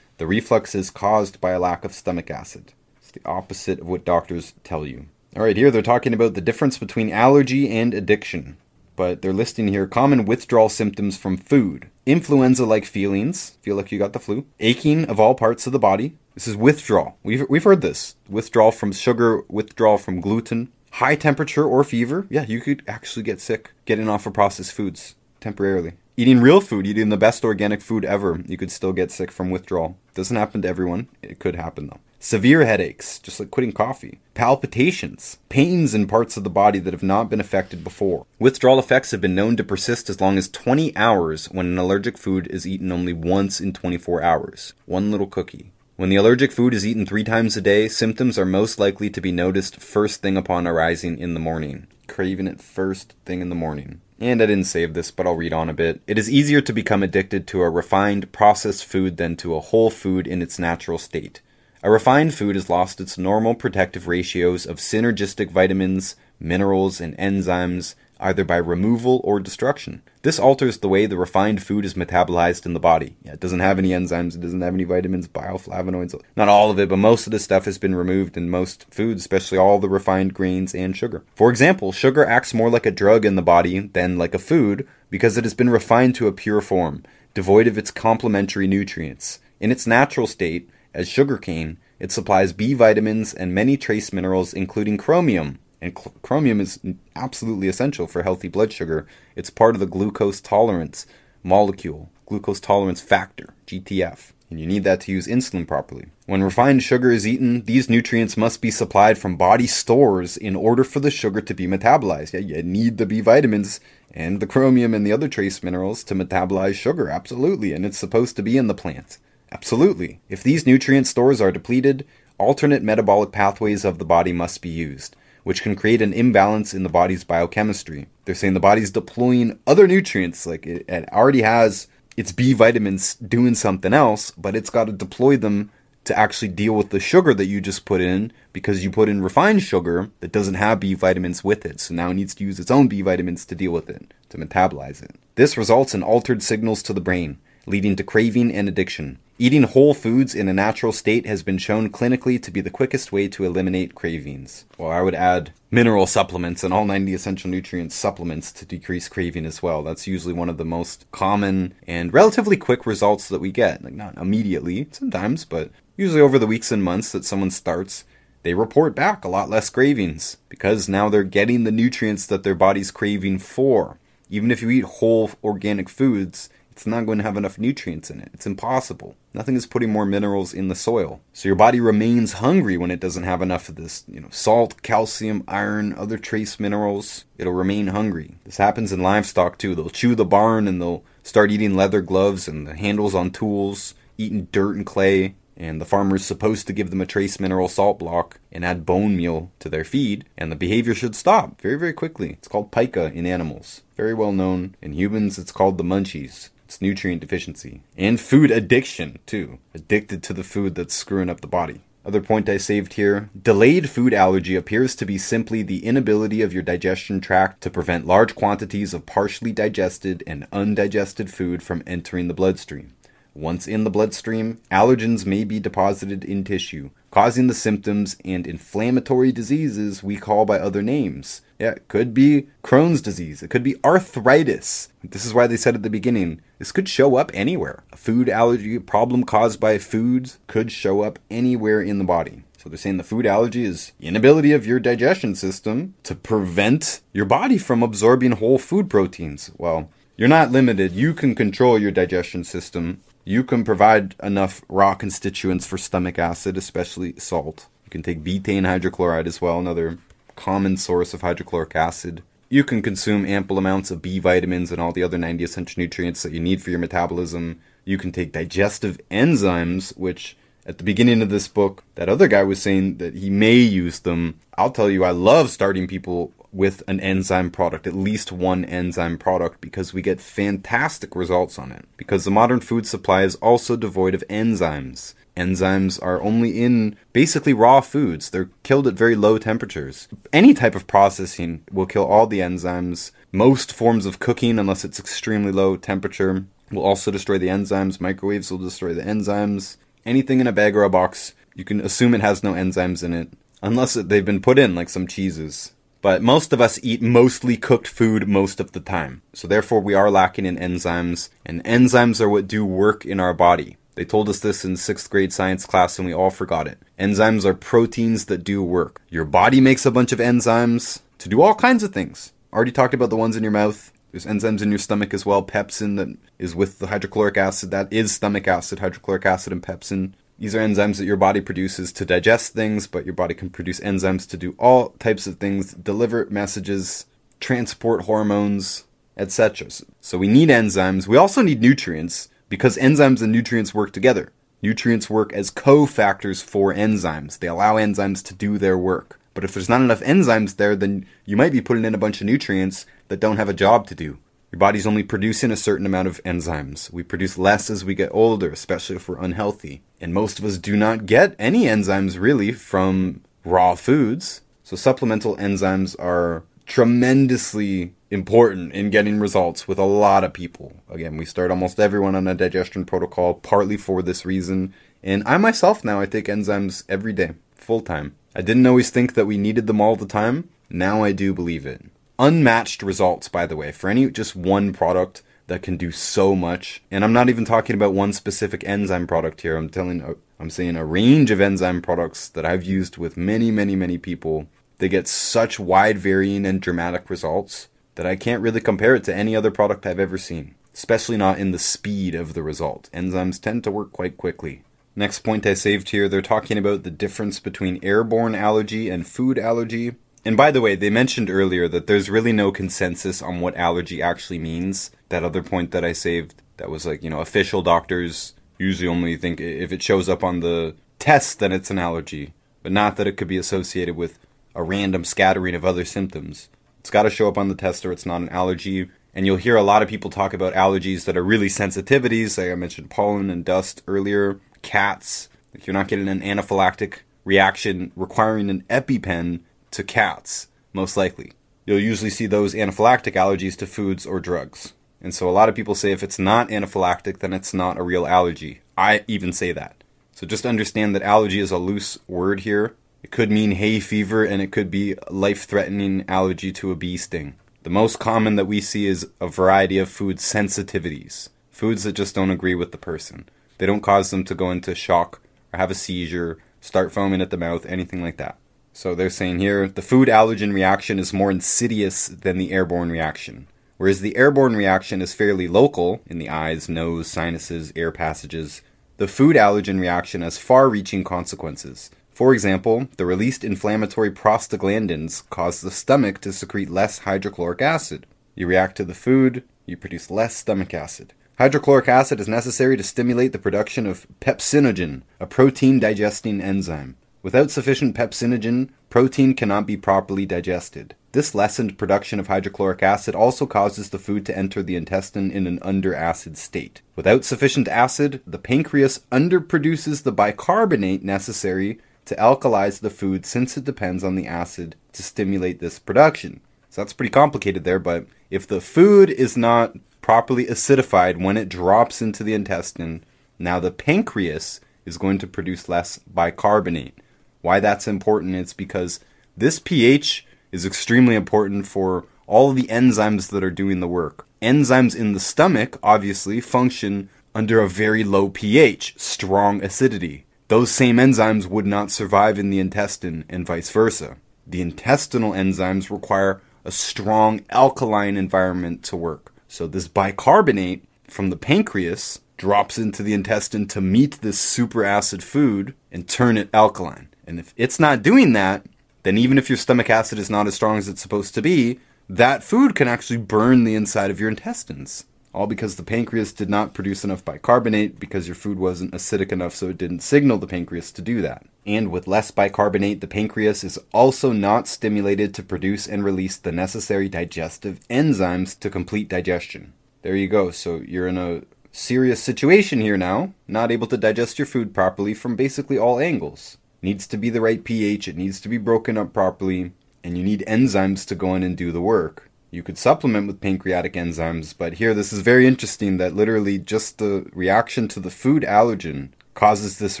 the reflux is caused by a lack of stomach acid. It's the opposite of what doctors tell you. All right, here they're talking about the difference between allergy and addiction, but they're listing here common withdrawal symptoms from food. Influenza like feelings, feel like you got the flu, aching of all parts of the body. This is withdrawal. We've, we've heard this. Withdrawal from sugar, withdrawal from gluten, high temperature or fever, yeah, you could actually get sick getting off of processed foods temporarily. Eating real food, eating the best organic food ever, you could still get sick from withdrawal. Doesn't happen to everyone. It could happen though. Severe headaches, just like quitting coffee. Palpitations, pains in parts of the body that have not been affected before. Withdrawal effects have been known to persist as long as 20 hours when an allergic food is eaten only once in 24 hours. One little cookie. When the allergic food is eaten three times a day, symptoms are most likely to be noticed first thing upon arising in the morning. craving it first thing in the morning. And I didn't save this, but I'll read on a bit. It is easier to become addicted to a refined, processed food than to a whole food in its natural state. A refined food has lost its normal protective ratios of synergistic vitamins, minerals, and enzymes either by removal or destruction. This alters the way the refined food is metabolized in the body. Yeah, it doesn't have any enzymes, it doesn't have any vitamins, bioflavonoids. Not all of it, but most of the stuff has been removed in most foods, especially all the refined grains and sugar. For example, sugar acts more like a drug in the body than like a food because it has been refined to a pure form, devoid of its complementary nutrients. In its natural state, as sugarcane, it supplies B vitamins and many trace minerals, including chromium, and chromium is absolutely essential for healthy blood sugar. It's part of the glucose tolerance molecule, glucose tolerance factor, GTF, and you need that to use insulin properly. When refined sugar is eaten, these nutrients must be supplied from body stores in order for the sugar to be metabolized. Yeah, you need the B vitamins and the chromium and the other trace minerals to metabolize sugar, absolutely, and it's supposed to be in the plant. Absolutely. If these nutrient stores are depleted, alternate metabolic pathways of the body must be used which can create an imbalance in the body's biochemistry. They're saying the body's deploying other nutrients, like it, it already has its B vitamins doing something else, but it's got to deploy them to actually deal with the sugar that you just put in because you put in refined sugar that doesn't have B vitamins with it. So now it needs to use its own B vitamins to deal with it, to metabolize it. This results in altered signals to the brain, leading to craving and addiction. Eating whole foods in a natural state has been shown clinically to be the quickest way to eliminate cravings. Well, I would add mineral supplements and all 90 essential nutrients supplements to decrease craving as well. That's usually one of the most common and relatively quick results that we get. Like, not immediately, sometimes, but usually over the weeks and months that someone starts they report back a lot less cravings because now they're getting the nutrients that their body's craving for. Even if you eat whole organic foods, it's not going to have enough nutrients in it. It's impossible. Nothing is putting more minerals in the soil. So your body remains hungry when it doesn't have enough of this, you know, salt, calcium, iron, other trace minerals. It'll remain hungry. This happens in livestock too. They'll chew the barn and they'll start eating leather gloves and the handles on tools, eating dirt and clay. And the farmer's supposed to give them a trace mineral salt block and add bone meal to their feed, and the behavior should stop very, very quickly. It's called pica in animals. Very well known. In humans, it's called the munchies. It's nutrient deficiency. And food addiction, too. Addicted to the food that's screwing up the body. Other point I saved here delayed food allergy appears to be simply the inability of your digestion tract to prevent large quantities of partially digested and undigested food from entering the bloodstream. Once in the bloodstream, allergens may be deposited in tissue, causing the symptoms and inflammatory diseases we call by other names. Yeah, it could be Crohn's disease. It could be arthritis. This is why they said at the beginning this could show up anywhere. A food allergy problem caused by foods could show up anywhere in the body. So they're saying the food allergy is inability of your digestion system to prevent your body from absorbing whole food proteins. Well, you're not limited. You can control your digestion system you can provide enough raw constituents for stomach acid, especially salt. You can take betaine hydrochloride as well, another common source of hydrochloric acid. You can consume ample amounts of B vitamins and all the other 90 essential nutrients that you need for your metabolism. You can take digestive enzymes, which at the beginning of this book, that other guy was saying that he may use them. I'll tell you, I love starting people with an enzyme product, at least one enzyme product, because we get fantastic results on it. Because the modern food supply is also devoid of enzymes. Enzymes are only in basically raw foods. They're killed at very low temperatures. Any type of processing will kill all the enzymes. Most forms of cooking, unless it's extremely low temperature, will also destroy the enzymes. Microwaves will destroy the enzymes. Anything in a bag or a box, you can assume it has no enzymes in it, unless they've been put in, like some cheeses. But most of us eat mostly cooked food most of the time. So therefore we are lacking in enzymes, and enzymes are what do work in our body. They told us this in sixth grade science class and we all forgot it. Enzymes are proteins that do work. Your body makes a bunch of enzymes to do all kinds of things. Already talked about the ones in your mouth. There's enzymes in your stomach as well. Pepsin that is with the hydrochloric acid. That is stomach acid, hydrochloric acid, and pepsin. These are enzymes that your body produces to digest things, but your body can produce enzymes to do all types of things, deliver messages, transport hormones, etc. So we need enzymes. We also need nutrients because enzymes and nutrients work together. Nutrients work as cofactors for enzymes. They allow enzymes to do their work. But if there's not enough enzymes there, then you might be putting in a bunch of nutrients that don't have a job to do. Your body's only producing a certain amount of enzymes. We produce less as we get older, especially if we're unhealthy. And most of us do not get any enzymes really from raw foods. So supplemental enzymes are tremendously important in getting results with a lot of people. Again, we start almost everyone on a digestion protocol partly for this reason. And I myself now I take enzymes every day, full time. I didn't always think that we needed them all the time. Now I do believe it unmatched results, by the way, for any just one product that can do so much. And I'm not even talking about one specific enzyme product here. I'm telling, uh, I'm saying a range of enzyme products that I've used with many, many, many people. They get such wide varying and dramatic results that I can't really compare it to any other product I've ever seen, especially not in the speed of the result. Enzymes tend to work quite quickly. Next point I saved here, they're talking about the difference between airborne allergy and food allergy. And by the way, they mentioned earlier that there's really no consensus on what allergy actually means. That other point that I saved, that was like, you know, official doctors usually only think if it shows up on the test, then it's an allergy, but not that it could be associated with a random scattering of other symptoms. It's got to show up on the test or it's not an allergy. And you'll hear a lot of people talk about allergies that are really sensitivities, like I mentioned pollen and dust earlier, cats. If you're not getting an anaphylactic reaction requiring an EpiPen, to cats, most likely. You'll usually see those anaphylactic allergies to foods or drugs. And so a lot of people say if it's not anaphylactic, then it's not a real allergy. I even say that. So just understand that allergy is a loose word here. It could mean hay fever and it could be life threatening allergy to a bee sting. The most common that we see is a variety of food sensitivities, foods that just don't agree with the person. They don't cause them to go into shock or have a seizure, start foaming at the mouth, anything like that. So they're saying here the food allergen reaction is more insidious than the airborne reaction. Whereas the airborne reaction is fairly local in the eyes, nose, sinuses, air passages, the food allergen reaction has far reaching consequences. For example, the released inflammatory prostaglandins cause the stomach to secrete less hydrochloric acid. You react to the food, you produce less stomach acid. Hydrochloric acid is necessary to stimulate the production of pepsinogen, a protein digesting enzyme. Without sufficient pepsinogen, protein cannot be properly digested. This lessened production of hydrochloric acid also causes the food to enter the intestine in an underacid state. Without sufficient acid, the pancreas underproduces the bicarbonate necessary to alkalize the food since it depends on the acid to stimulate this production. So that's pretty complicated there, but if the food is not properly acidified when it drops into the intestine, now the pancreas is going to produce less bicarbonate. Why that's important is because this pH is extremely important for all the enzymes that are doing the work. Enzymes in the stomach obviously function under a very low pH, strong acidity. Those same enzymes would not survive in the intestine and vice versa. The intestinal enzymes require a strong alkaline environment to work. So this bicarbonate from the pancreas drops into the intestine to meet this super acid food and turn it alkaline. And if it's not doing that, then even if your stomach acid is not as strong as it's supposed to be, that food can actually burn the inside of your intestines. All because the pancreas did not produce enough bicarbonate because your food wasn't acidic enough, so it didn't signal the pancreas to do that. And with less bicarbonate, the pancreas is also not stimulated to produce and release the necessary digestive enzymes to complete digestion. There you go. So you're in a serious situation here now, not able to digest your food properly from basically all angles needs to be the right pH, it needs to be broken up properly, and you need enzymes to go in and do the work. You could supplement with pancreatic enzymes, but here this is very interesting that literally just the reaction to the food allergen causes this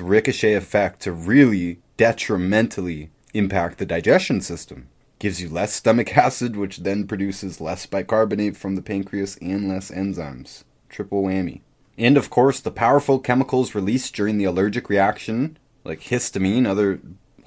ricochet effect to really detrimentally impact the digestion system. Gives you less stomach acid, which then produces less bicarbonate from the pancreas and less enzymes. Triple whammy. And of course, the powerful chemicals released during the allergic reaction like histamine, other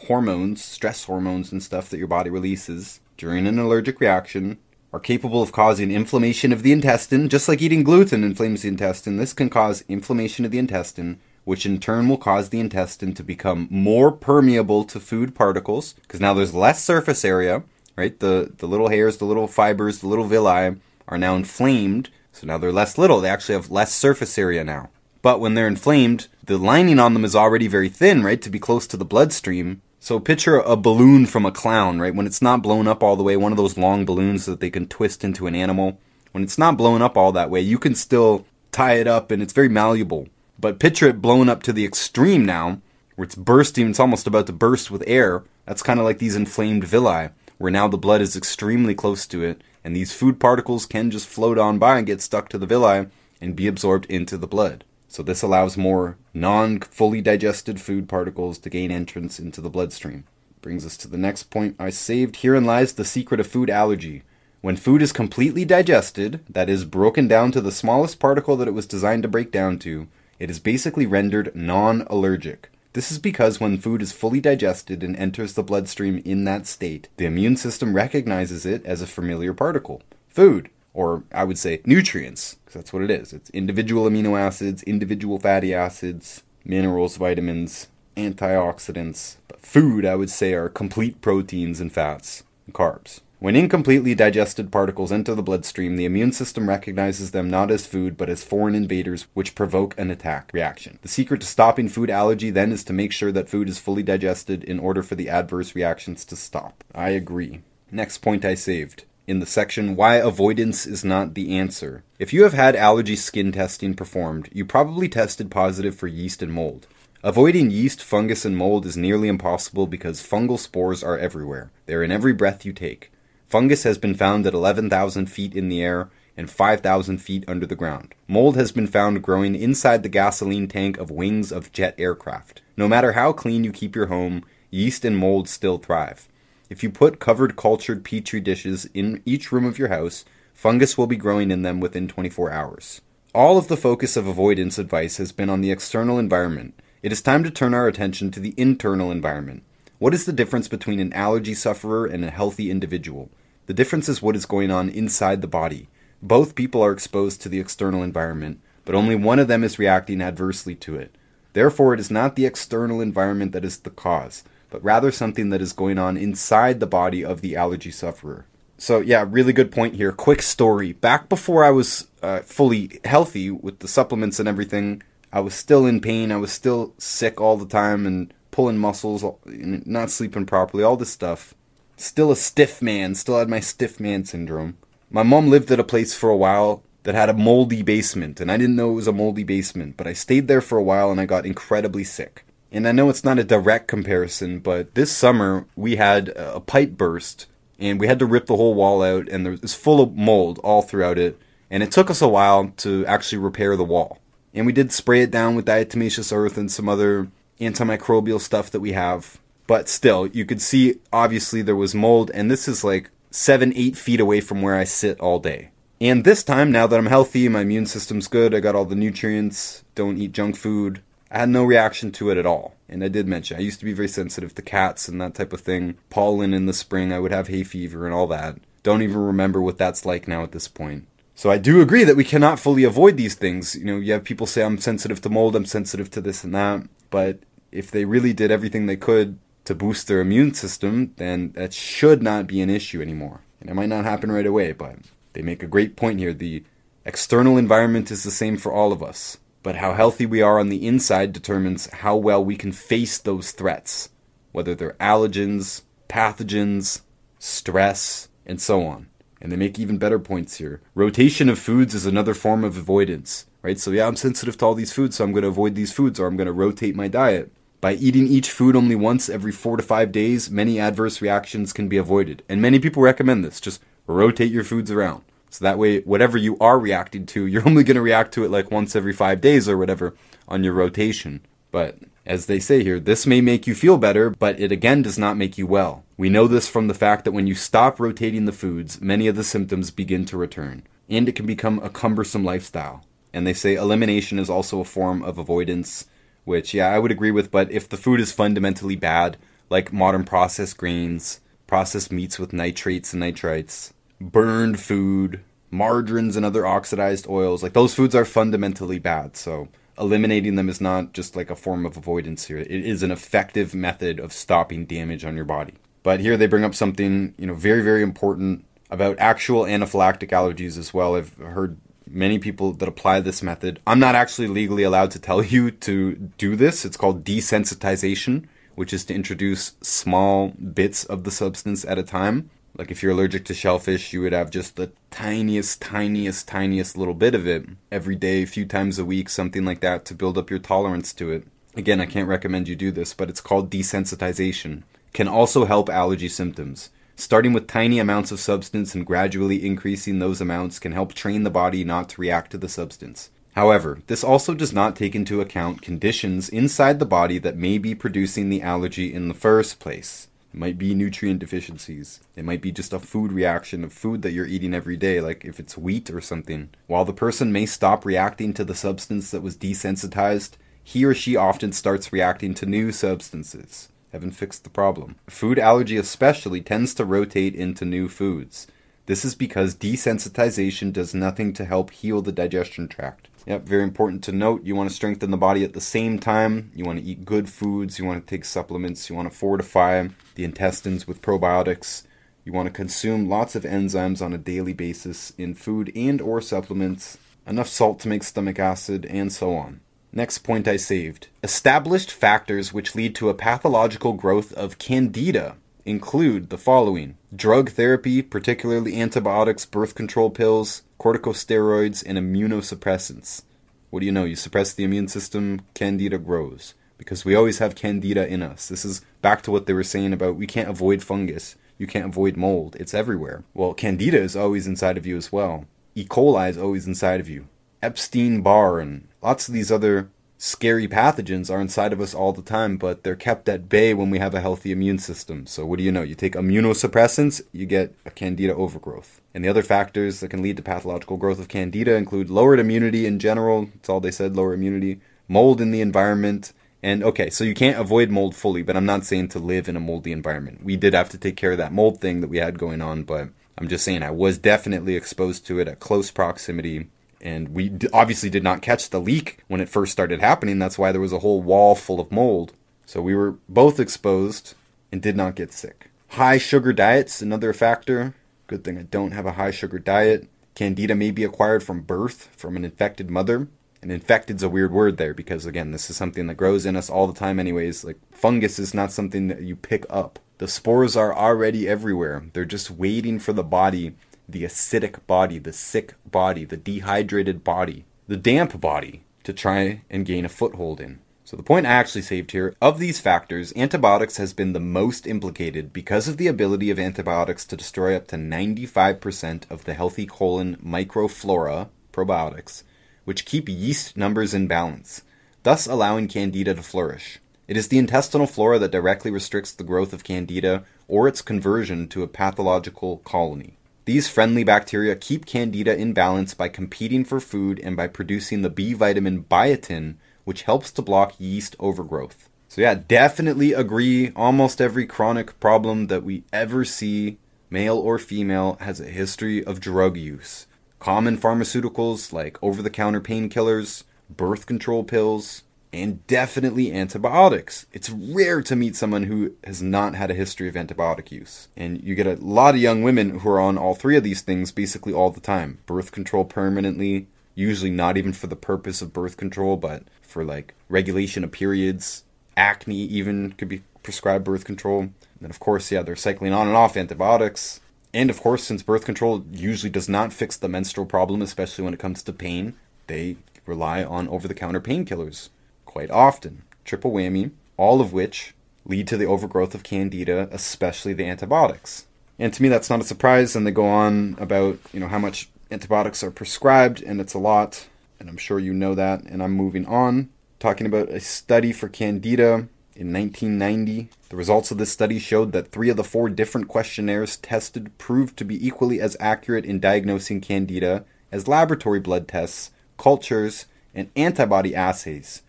hormones, stress hormones and stuff that your body releases during an allergic reaction are capable of causing inflammation of the intestine, just like eating gluten inflames the intestine. This can cause inflammation of the intestine, which in turn will cause the intestine to become more permeable to food particles because now there's less surface area, right? The the little hairs, the little fibers, the little villi are now inflamed, so now they're less little. They actually have less surface area now. But when they're inflamed, the lining on them is already very thin, right, to be close to the bloodstream. So picture a balloon from a clown, right? When it's not blown up all the way, one of those long balloons that they can twist into an animal. When it's not blown up all that way, you can still tie it up and it's very malleable. But picture it blown up to the extreme now, where it's bursting, it's almost about to burst with air. That's kind of like these inflamed villi, where now the blood is extremely close to it, and these food particles can just float on by and get stuck to the villi and be absorbed into the blood. So this allows more non fully digested food particles to gain entrance into the bloodstream. Brings us to the next point I saved. Herein lies the secret of food allergy. When food is completely digested, that is, broken down to the smallest particle that it was designed to break down to, it is basically rendered non allergic. This is because when food is fully digested and enters the bloodstream in that state, the immune system recognizes it as a familiar particle food, or I would say nutrients, because that's what it is. It's individual amino acids, individual fatty acids, minerals, vitamins, antioxidants. But food, I would say, are complete proteins and fats and carbs. When incompletely digested particles enter the bloodstream, the immune system recognizes them not as food but as foreign invaders which provoke an attack reaction. The secret to stopping food allergy then is to make sure that food is fully digested in order for the adverse reactions to stop. I agree. Next point I saved in the section Why Avoidance is Not the Answer. If you have had allergy skin testing performed, you probably tested positive for yeast and mold. Avoiding yeast, fungus, and mold is nearly impossible because fungal spores are everywhere. They're in every breath you take. Fungus has been found at 11,000 feet in the air and 5,000 feet under the ground. Mold has been found growing inside the gasoline tank of wings of jet aircraft. No matter how clean you keep your home, yeast and mold still thrive. If you put covered cultured petri dishes in each room of your house, fungus will be growing in them within 24 hours. All of the focus of avoidance advice has been on the external environment. It is time to turn our attention to the internal environment. What is the difference between an allergy sufferer and a healthy individual? The difference is what is going on inside the body. Both people are exposed to the external environment, but only one of them is reacting adversely to it. Therefore, it is not the external environment that is the cause, but rather something that is going on inside the body of the allergy sufferer. So, yeah, really good point here. Quick story. Back before I was uh, fully healthy with the supplements and everything, I was still in pain. I was still sick all the time and pulling muscles, not sleeping properly, all this stuff. Still a stiff man, still had my stiff man syndrome. My mom lived at a place for a while that had a moldy basement, and I didn't know it was a moldy basement, but I stayed there for a while and I got incredibly sick. And I know it's not a direct comparison, but this summer we had a pipe burst and we had to rip the whole wall out and was full of mold all throughout it. And it took us a while to actually repair the wall. And we did spray it down with diatomaceous earth and some other antimicrobial stuff that we have but still, you could see obviously there was mold, and this is like seven, eight feet away from where I sit all day. And this time, now that I'm healthy, my immune system's good, I got all the nutrients, don't eat junk food, I had no reaction to it at all. And I did mention, I used to be very sensitive to cats and that type of thing. Pollen in the spring, I would have hay fever and all that. Don't even remember what that's like now at this point. So I do agree that we cannot fully avoid these things. You know, you have people say I'm sensitive to mold, I'm sensitive to this and that. But if they really did everything they could to boost their immune system, then that should not be an issue anymore. And it might not happen right away, but they make a great point here. The external environment is the same for all of us, but how healthy we are on the inside determines how well we can face those threats, whether they're allergens, pathogens, stress, and so on. And they make even better points here. Rotation of foods is another form of avoidance, right? So, yeah, I'm sensitive to all these foods, so I'm going to avoid these foods or I'm going to rotate my diet. By eating each food only once every four to five days, many adverse reactions can be avoided. And many people recommend this. Just rotate your foods around. So that way, whatever you are reacting to, you're only going to react to it like once every five days or whatever on your rotation. But as they say here, this may make you feel better, but it again does not make you well. We know this from the fact that when you stop rotating the foods, many of the symptoms begin to return, and it can become a cumbersome lifestyle. And they say elimination is also a form of avoidance which yeah, I would agree with. But if the food is fundamentally bad, like modern processed grains, processed meats with nitrates and nitrites, burned food, margarines and other oxidized oils, like those foods are fundamentally bad. So eliminating them is not just like a form of avoidance here. It is an effective method of stopping damage on your body. But here they bring up something, you know, very, very important about actual anaphylactic allergies as well. I've heard many people that apply this method. I'm not actually legally allowed to tell you to do this. It's called desensitization, which is to introduce small bits of the substance at a time. Like if you're allergic to shellfish, you would have just the tiniest, tiniest, tiniest little bit of it every day, a few times a week, something like that to build up your tolerance to it. Again, I can't recommend you do this, but it's called desensitization. Can also help allergy symptoms. Starting with tiny amounts of substance and gradually increasing those amounts can help train the body not to react to the substance. However, this also does not take into account conditions inside the body that may be producing the allergy in the first place. It might be nutrient deficiencies. It might be just a food reaction of food that you're eating every day, like if it's wheat or something. While the person may stop reacting to the substance that was desensitized, he or she often starts reacting to new substances. Haven't fixed the problem. Food allergy, especially, tends to rotate into new foods. This is because desensitization does nothing to help heal the digestion tract. Yep, very important to note. You want to strengthen the body at the same time. You want to eat good foods. You want to take supplements. You want to fortify the intestines with probiotics. You want to consume lots of enzymes on a daily basis in food and or supplements, enough salt to make stomach acid, and so on. Next point I saved. Established factors which lead to a pathological growth of candida include the following drug therapy, particularly antibiotics, birth control pills, corticosteroids, and immunosuppressants. What do you know? You suppress the immune system, candida grows. Because we always have candida in us. This is back to what they were saying about we can't avoid fungus. You can't avoid mold. It's everywhere. Well, candida is always inside of you as well. E. coli is always inside of you. Epstein Barr and lots of these other scary pathogens are inside of us all the time, but they're kept at bay when we have a healthy immune system. So, what do you know? You take immunosuppressants, you get a candida overgrowth. And the other factors that can lead to pathological growth of candida include lowered immunity in general. That's all they said, lower immunity, mold in the environment. And okay, so you can't avoid mold fully, but I'm not saying to live in a moldy environment. We did have to take care of that mold thing that we had going on, but I'm just saying I was definitely exposed to it at close proximity and we obviously did not catch the leak when it first started happening. That's why there was a whole wall full of mold. So we were both exposed and did not get sick. High sugar diets, another factor. Good thing I don't have a high sugar diet. Candida may be acquired from birth from an infected mother. And infected's a weird word there because again, this is something that grows in us all the time anyways. Like fungus is not something that you pick up. The spores are already everywhere. They're just waiting for the body the acidic body, the sick body, the dehydrated body, the damp body to try and gain a foothold in. So the point I actually saved here, of these factors, antibiotics has been the most implicated because of the ability of antibiotics to destroy up to 95% of the healthy colon microflora, probiotics, which keep yeast numbers in balance, thus allowing candida to flourish. It is the intestinal flora that directly restricts the growth of candida or its conversion to a pathological colony. These friendly bacteria keep candida in balance by competing for food and by producing the B vitamin biotin, which helps to block yeast overgrowth. So, yeah, definitely agree. Almost every chronic problem that we ever see, male or female, has a history of drug use. Common pharmaceuticals like over the counter painkillers, birth control pills, and definitely antibiotics. It's rare to meet someone who has not had a history of antibiotic use. And you get a lot of young women who are on all three of these things basically all the time birth control permanently, usually not even for the purpose of birth control, but for like regulation of periods. Acne even could be prescribed birth control. And then, of course, yeah, they're cycling on and off antibiotics. And of course, since birth control usually does not fix the menstrual problem, especially when it comes to pain, they rely on over the counter painkillers quite often. Triple whammy, all of which lead to the overgrowth of candida, especially the antibiotics. And to me, that's not a surprise. And they go on about you know how much antibiotics are prescribed, and it's a lot. And I'm sure you know that. And I'm moving on, talking about a study for candida in 1990. The results of this study showed that three of the four different questionnaires tested proved to be equally as accurate in diagnosing candida as laboratory blood tests, cultures, and antibody assays.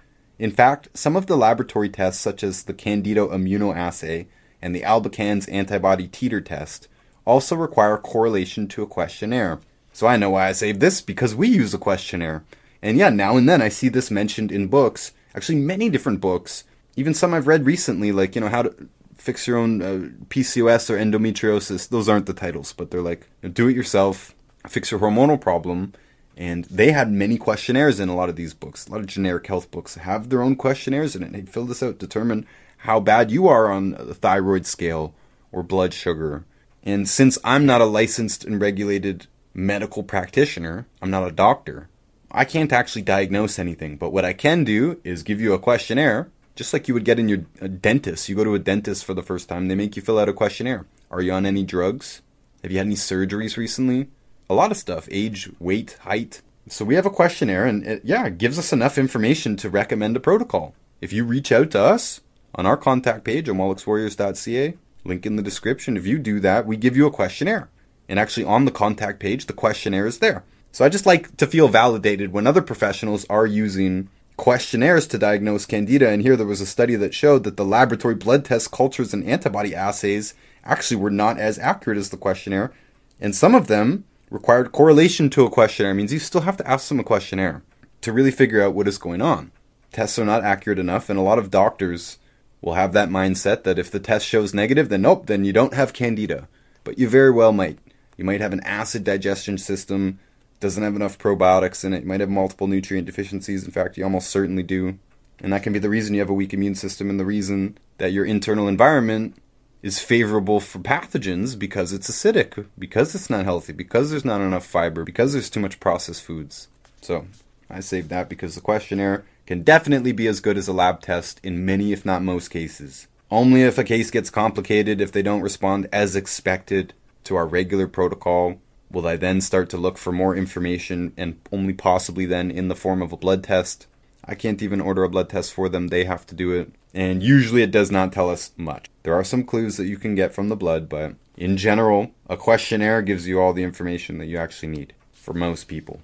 In fact, some of the laboratory tests, such as the Candida immunoassay and the Albicans antibody titer test, also require correlation to a questionnaire. So I know why I saved this because we use a questionnaire. And yeah, now and then I see this mentioned in books, actually, many different books, even some I've read recently, like, you know, how to fix your own uh, PCOS or endometriosis. Those aren't the titles, but they're like, do it yourself, fix your hormonal problem, and they had many questionnaires in a lot of these books. A lot of generic health books have their own questionnaires in it. They'd fill this out, determine how bad you are on the thyroid scale or blood sugar. And since I'm not a licensed and regulated medical practitioner, I'm not a doctor, I can't actually diagnose anything. But what I can do is give you a questionnaire, just like you would get in your dentist. You go to a dentist for the first time, they make you fill out a questionnaire. Are you on any drugs? Have you had any surgeries recently? A lot of stuff age, weight, height. So we have a questionnaire, and it, yeah, it gives us enough information to recommend a protocol. If you reach out to us on our contact page on wallachswarriors.ca, link in the description, if you do that, we give you a questionnaire. And actually, on the contact page, the questionnaire is there. So I just like to feel validated when other professionals are using questionnaires to diagnose candida. And here there was a study that showed that the laboratory blood test cultures and antibody assays actually were not as accurate as the questionnaire. And some of them required correlation to a questionnaire. Means you still have to ask them a questionnaire to really figure out what is going on. Tests are not accurate enough, and a lot of doctors will have that mindset that if the test shows negative, then nope, then you don't have candida. But you very well might. You might have an acid digestion system, doesn't have enough probiotics in it, you might have multiple nutrient deficiencies. In fact, you almost certainly do. And that can be the reason you have a weak immune system and the reason that your internal environment is favorable for pathogens because it's acidic, because it's not healthy, because there's not enough fiber, because there's too much processed foods. So I saved that because the questionnaire can definitely be as good as a lab test in many, if not most cases. Only if a case gets complicated, if they don't respond as expected to our regular protocol, will I then start to look for more information and only possibly then in the form of a blood test. I can't even order a blood test for them, they have to do it. And usually it does not tell us much. There are some clues that you can get from the blood, but in general, a questionnaire gives you all the information that you actually need for most people.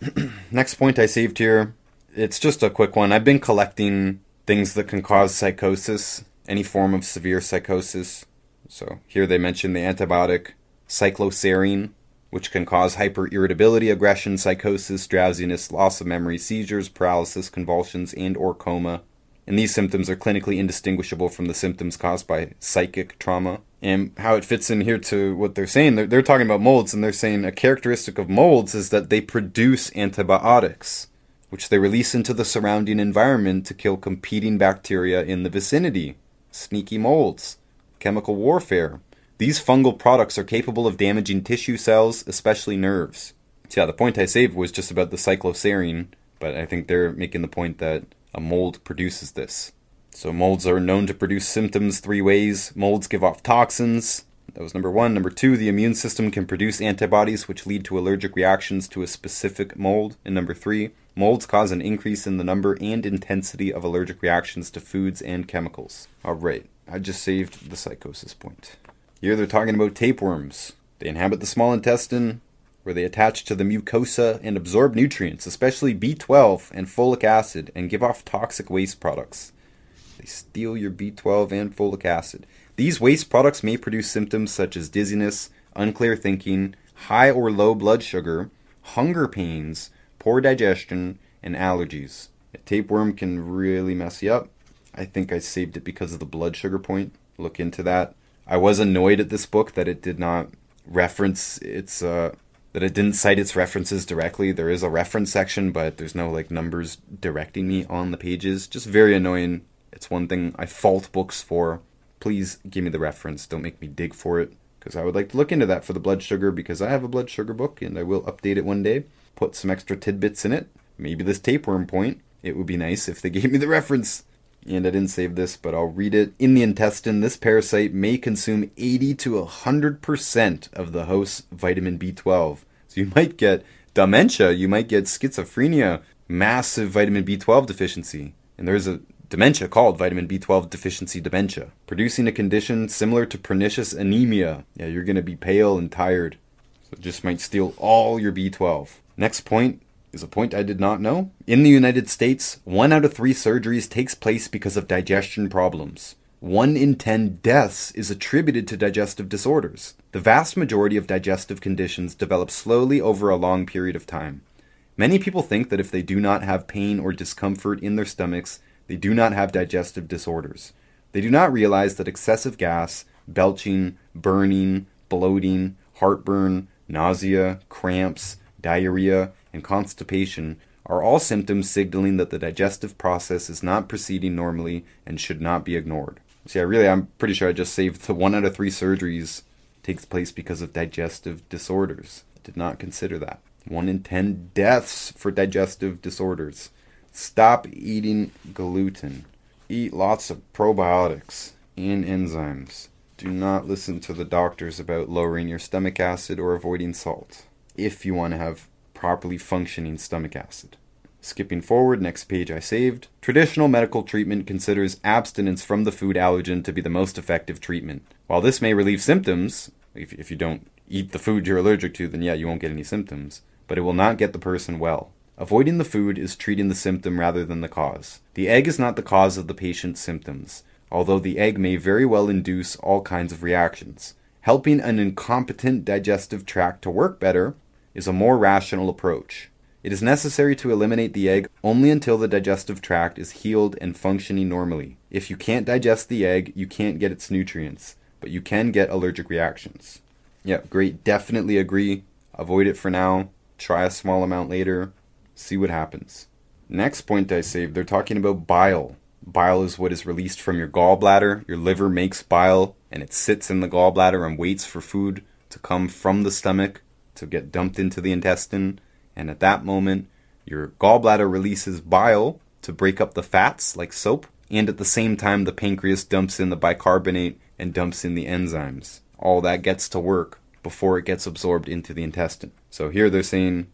Next point I saved here. It's just a quick one. I've been collecting things that can cause psychosis, any form of severe psychosis. So here they mention the antibiotic cycloserine, which can cause hyperirritability, aggression, psychosis, drowsiness, loss of memory, seizures, paralysis, convulsions, and or coma and these symptoms are clinically indistinguishable from the symptoms caused by psychic trauma. And how it fits in here to what they're saying, they're, they're talking about molds, and they're saying a characteristic of molds is that they produce antibiotics, which they release into the surrounding environment to kill competing bacteria in the vicinity. Sneaky molds. Chemical warfare. These fungal products are capable of damaging tissue cells, especially nerves. So yeah, the point I saved was just about the cycloserine, but I think they're making the point that a mold produces this. So molds are known to produce symptoms three ways. Molds give off toxins. That was number one. Number two, the immune system can produce antibodies which lead to allergic reactions to a specific mold. And number three, molds cause an increase in the number and intensity of allergic reactions to foods and chemicals. Alright, I just saved the psychosis point. Here they're talking about tapeworms. They inhabit the small intestine, where they attach to the mucosa and absorb nutrients, especially B12 and folic acid, and give off toxic waste products. They steal your B12 and folic acid. These waste products may produce symptoms such as dizziness, unclear thinking, high or low blood sugar, hunger pains, poor digestion, and allergies. A tapeworm can really mess you up. I think I saved it because of the blood sugar point. Look into that. I was annoyed at this book that it did not reference its uh, that it didn't cite its references directly. There is a reference section, but there's no like numbers directing me on the pages. Just very annoying. It's one thing I fault books for. Please give me the reference. Don't make me dig for it because I would like to look into that for the blood sugar because I have a blood sugar book and I will update it one day. Put some extra tidbits in it. Maybe this tapeworm point. It would be nice if they gave me the reference. And I didn't save this, but I'll read it. In the intestine, this parasite may consume 80 to 100% of the host's vitamin B12. You might get dementia, you might get schizophrenia, massive vitamin B12 deficiency. And there's a dementia called vitamin B12 deficiency dementia, producing a condition similar to pernicious anemia. Yeah, you're going to be pale and tired. So it just might steal all your B12. Next point is a point I did not know. In the United States, one out of three surgeries takes place because of digestion problems. One in ten deaths is attributed to digestive disorders. The vast majority of digestive conditions develop slowly over a long period of time. Many people think that if they do not have pain or discomfort in their stomachs, they do not have digestive disorders. They do not realize that excessive gas, belching, burning, bloating, heartburn, nausea, cramps, diarrhea, and constipation are all symptoms signaling that the digestive process is not proceeding normally and should not be ignored. See, I really, I'm pretty sure I just saved the one out of three surgeries takes place because of digestive disorders. Did not consider that. One in ten deaths for digestive disorders. Stop eating gluten. Eat lots of probiotics and enzymes. Do not listen to the doctors about lowering your stomach acid or avoiding salt if you want to have properly functioning stomach acid. Skipping forward, next page I saved. Traditional medical treatment considers abstinence from the food allergen to be the most effective treatment. While this may relieve symptoms, if, if you don't eat the food you're allergic to, then yeah, you won't get any symptoms, but it will not get the person well. Avoiding the food is treating the symptom rather than the cause. The egg is not the cause of the patient's symptoms although the egg may very well induce all kinds of reactions. Helping an incompetent digestive tract to work better is a more rational approach. It is necessary to eliminate the egg only until the digestive tract is healed and functioning normally. If you can't digest the egg, you can't get its nutrients, but you can get allergic reactions. Yeah, great. Definitely agree. Avoid it for now. Try a small amount later. See what happens. Next point I saved, they're talking about bile. Bile is what is released from your gallbladder. Your liver makes bile and it sits in the gallbladder and waits for food to come from the stomach to get dumped into the intestine. And at that moment, your gallbladder releases bile to break up the fats like soap. And at the same time, the pancreas dumps in the bicarbonate and dumps in the enzymes. All that gets to work before it gets absorbed into the intestine. So here they're saying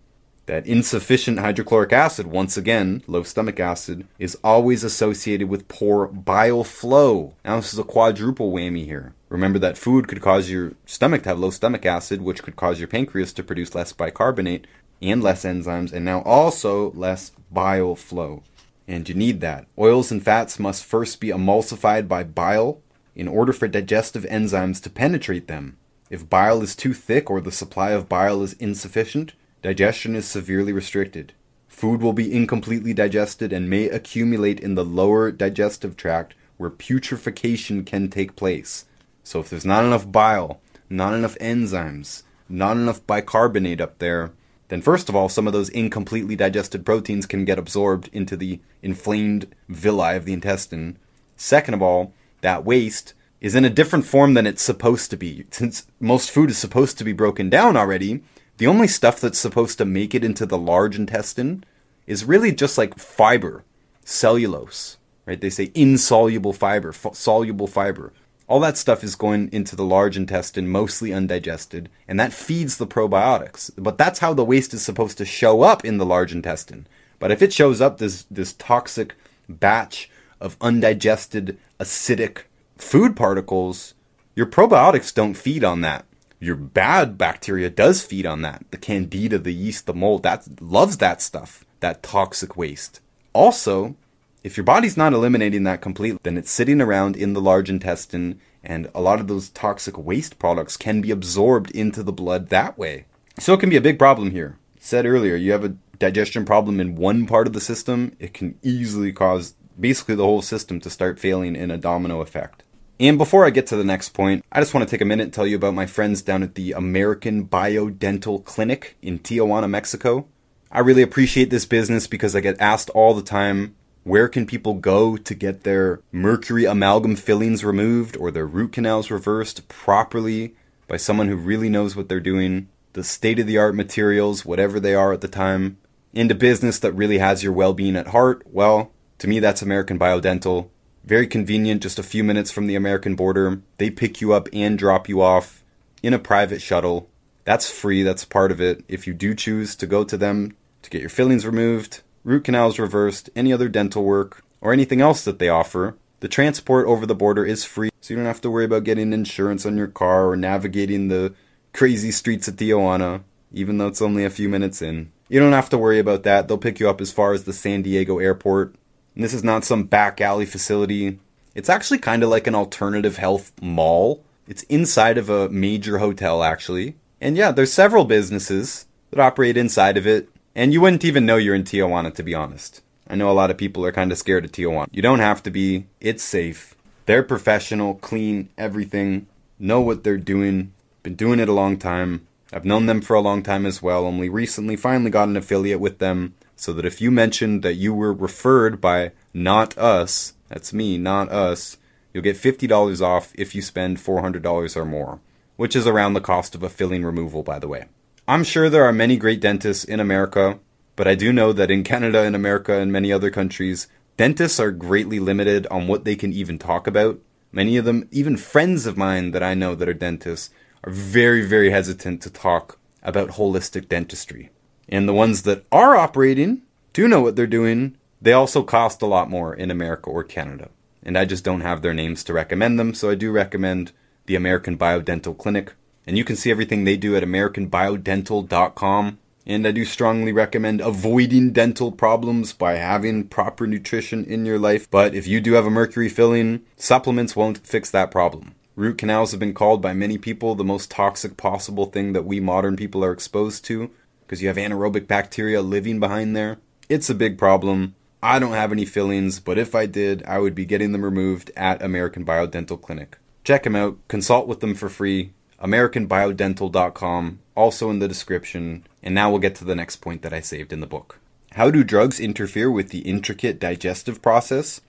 that insufficient hydrochloric acid, once again, low stomach acid, is always associated with poor bile flow. Now, this is a quadruple whammy here. Remember that food could cause your stomach to have low stomach acid, which could cause your pancreas to produce less bicarbonate and less enzymes, and now also less bile flow. And you need that. Oils and fats must first be emulsified by bile in order for digestive enzymes to penetrate them. If bile is too thick or the supply of bile is insufficient, Digestion is severely restricted. Food will be incompletely digested and may accumulate in the lower digestive tract where putrefaction can take place. So, if there's not enough bile, not enough enzymes, not enough bicarbonate up there, then first of all, some of those incompletely digested proteins can get absorbed into the inflamed villi of the intestine. Second of all, that waste is in a different form than it's supposed to be. Since most food is supposed to be broken down already, the only stuff that's supposed to make it into the large intestine is really just like fiber, cellulose, right? They say insoluble fiber, f- soluble fiber. All that stuff is going into the large intestine, mostly undigested, and that feeds the probiotics. But that's how the waste is supposed to show up in the large intestine. But if it shows up this this toxic batch of undigested acidic food particles, your probiotics don't feed on that your bad bacteria does feed on that. The candida, the yeast, the mold, that loves that stuff, that toxic waste. Also, if your body's not eliminating that completely, then it's sitting around in the large intestine, and a lot of those toxic waste products can be absorbed into the blood that way. So it can be a big problem here. Said earlier, you have a digestion problem in one part of the system, it can easily cause basically the whole system to start failing in a domino effect. And before I get to the next point, I just want to take a minute and tell you about my friends down at the American Biodental Clinic in Tijuana, Mexico. I really appreciate this business because I get asked all the time where can people go to get their mercury amalgam fillings removed or their root canals reversed properly by someone who really knows what they're doing, the state of the art materials, whatever they are at the time, into business that really has your well being at heart? Well, to me, that's American Biodental. Very convenient, just a few minutes from the American border. They pick you up and drop you off in a private shuttle. That's free, that's part of it. If you do choose to go to them to get your fillings removed, root canals reversed, any other dental work, or anything else that they offer, the transport over the border is free, so you don't have to worry about getting insurance on your car or navigating the crazy streets of Tijuana, even though it's only a few minutes in. You don't have to worry about that. They'll pick you up as far as the San Diego airport. And this is not some back alley facility. It's actually kind of like an alternative health mall. It's inside of a major hotel, actually. And yeah, there's several businesses that operate inside of it. And you wouldn't even know you're in Tijuana, to be honest. I know a lot of people are kind of scared of Tijuana. You don't have to be. It's safe. They're professional, clean, everything. Know what they're doing. Been doing it a long time. I've known them for a long time as well. Only recently finally got an affiliate with them so that if you mentioned that you were referred by not us, that's me, not us, you'll get $50 off if you spend $400 or more, which is around the cost of a filling removal, by the way. I'm sure there are many great dentists in America, but I do know that in Canada and America and many other countries, dentists are greatly limited on what they can even talk about. Many of them, even friends of mine that I know that are dentists, are very, very hesitant to talk about holistic dentistry. And the ones that are operating do know what they're doing. They also cost a lot more in America or Canada. And I just don't have their names to recommend them, so I do recommend the American Biodental Clinic. And you can see everything they do at AmericanBiodental.com. And I do strongly recommend avoiding dental problems by having proper nutrition in your life. But if you do have a mercury filling, supplements won't fix that problem. Root canals have been called by many people the most toxic possible thing that we modern people are exposed to because you have anaerobic bacteria living behind there. It's a big problem. I don't have any fillings, but if I did, I would be getting them removed at American Biodental Clinic. Check them out, consult with them for free. AmericanBiodental.com, also in the description. And now we'll get to the next point that I saved in the book. How do drugs interfere with the intricate digestive process?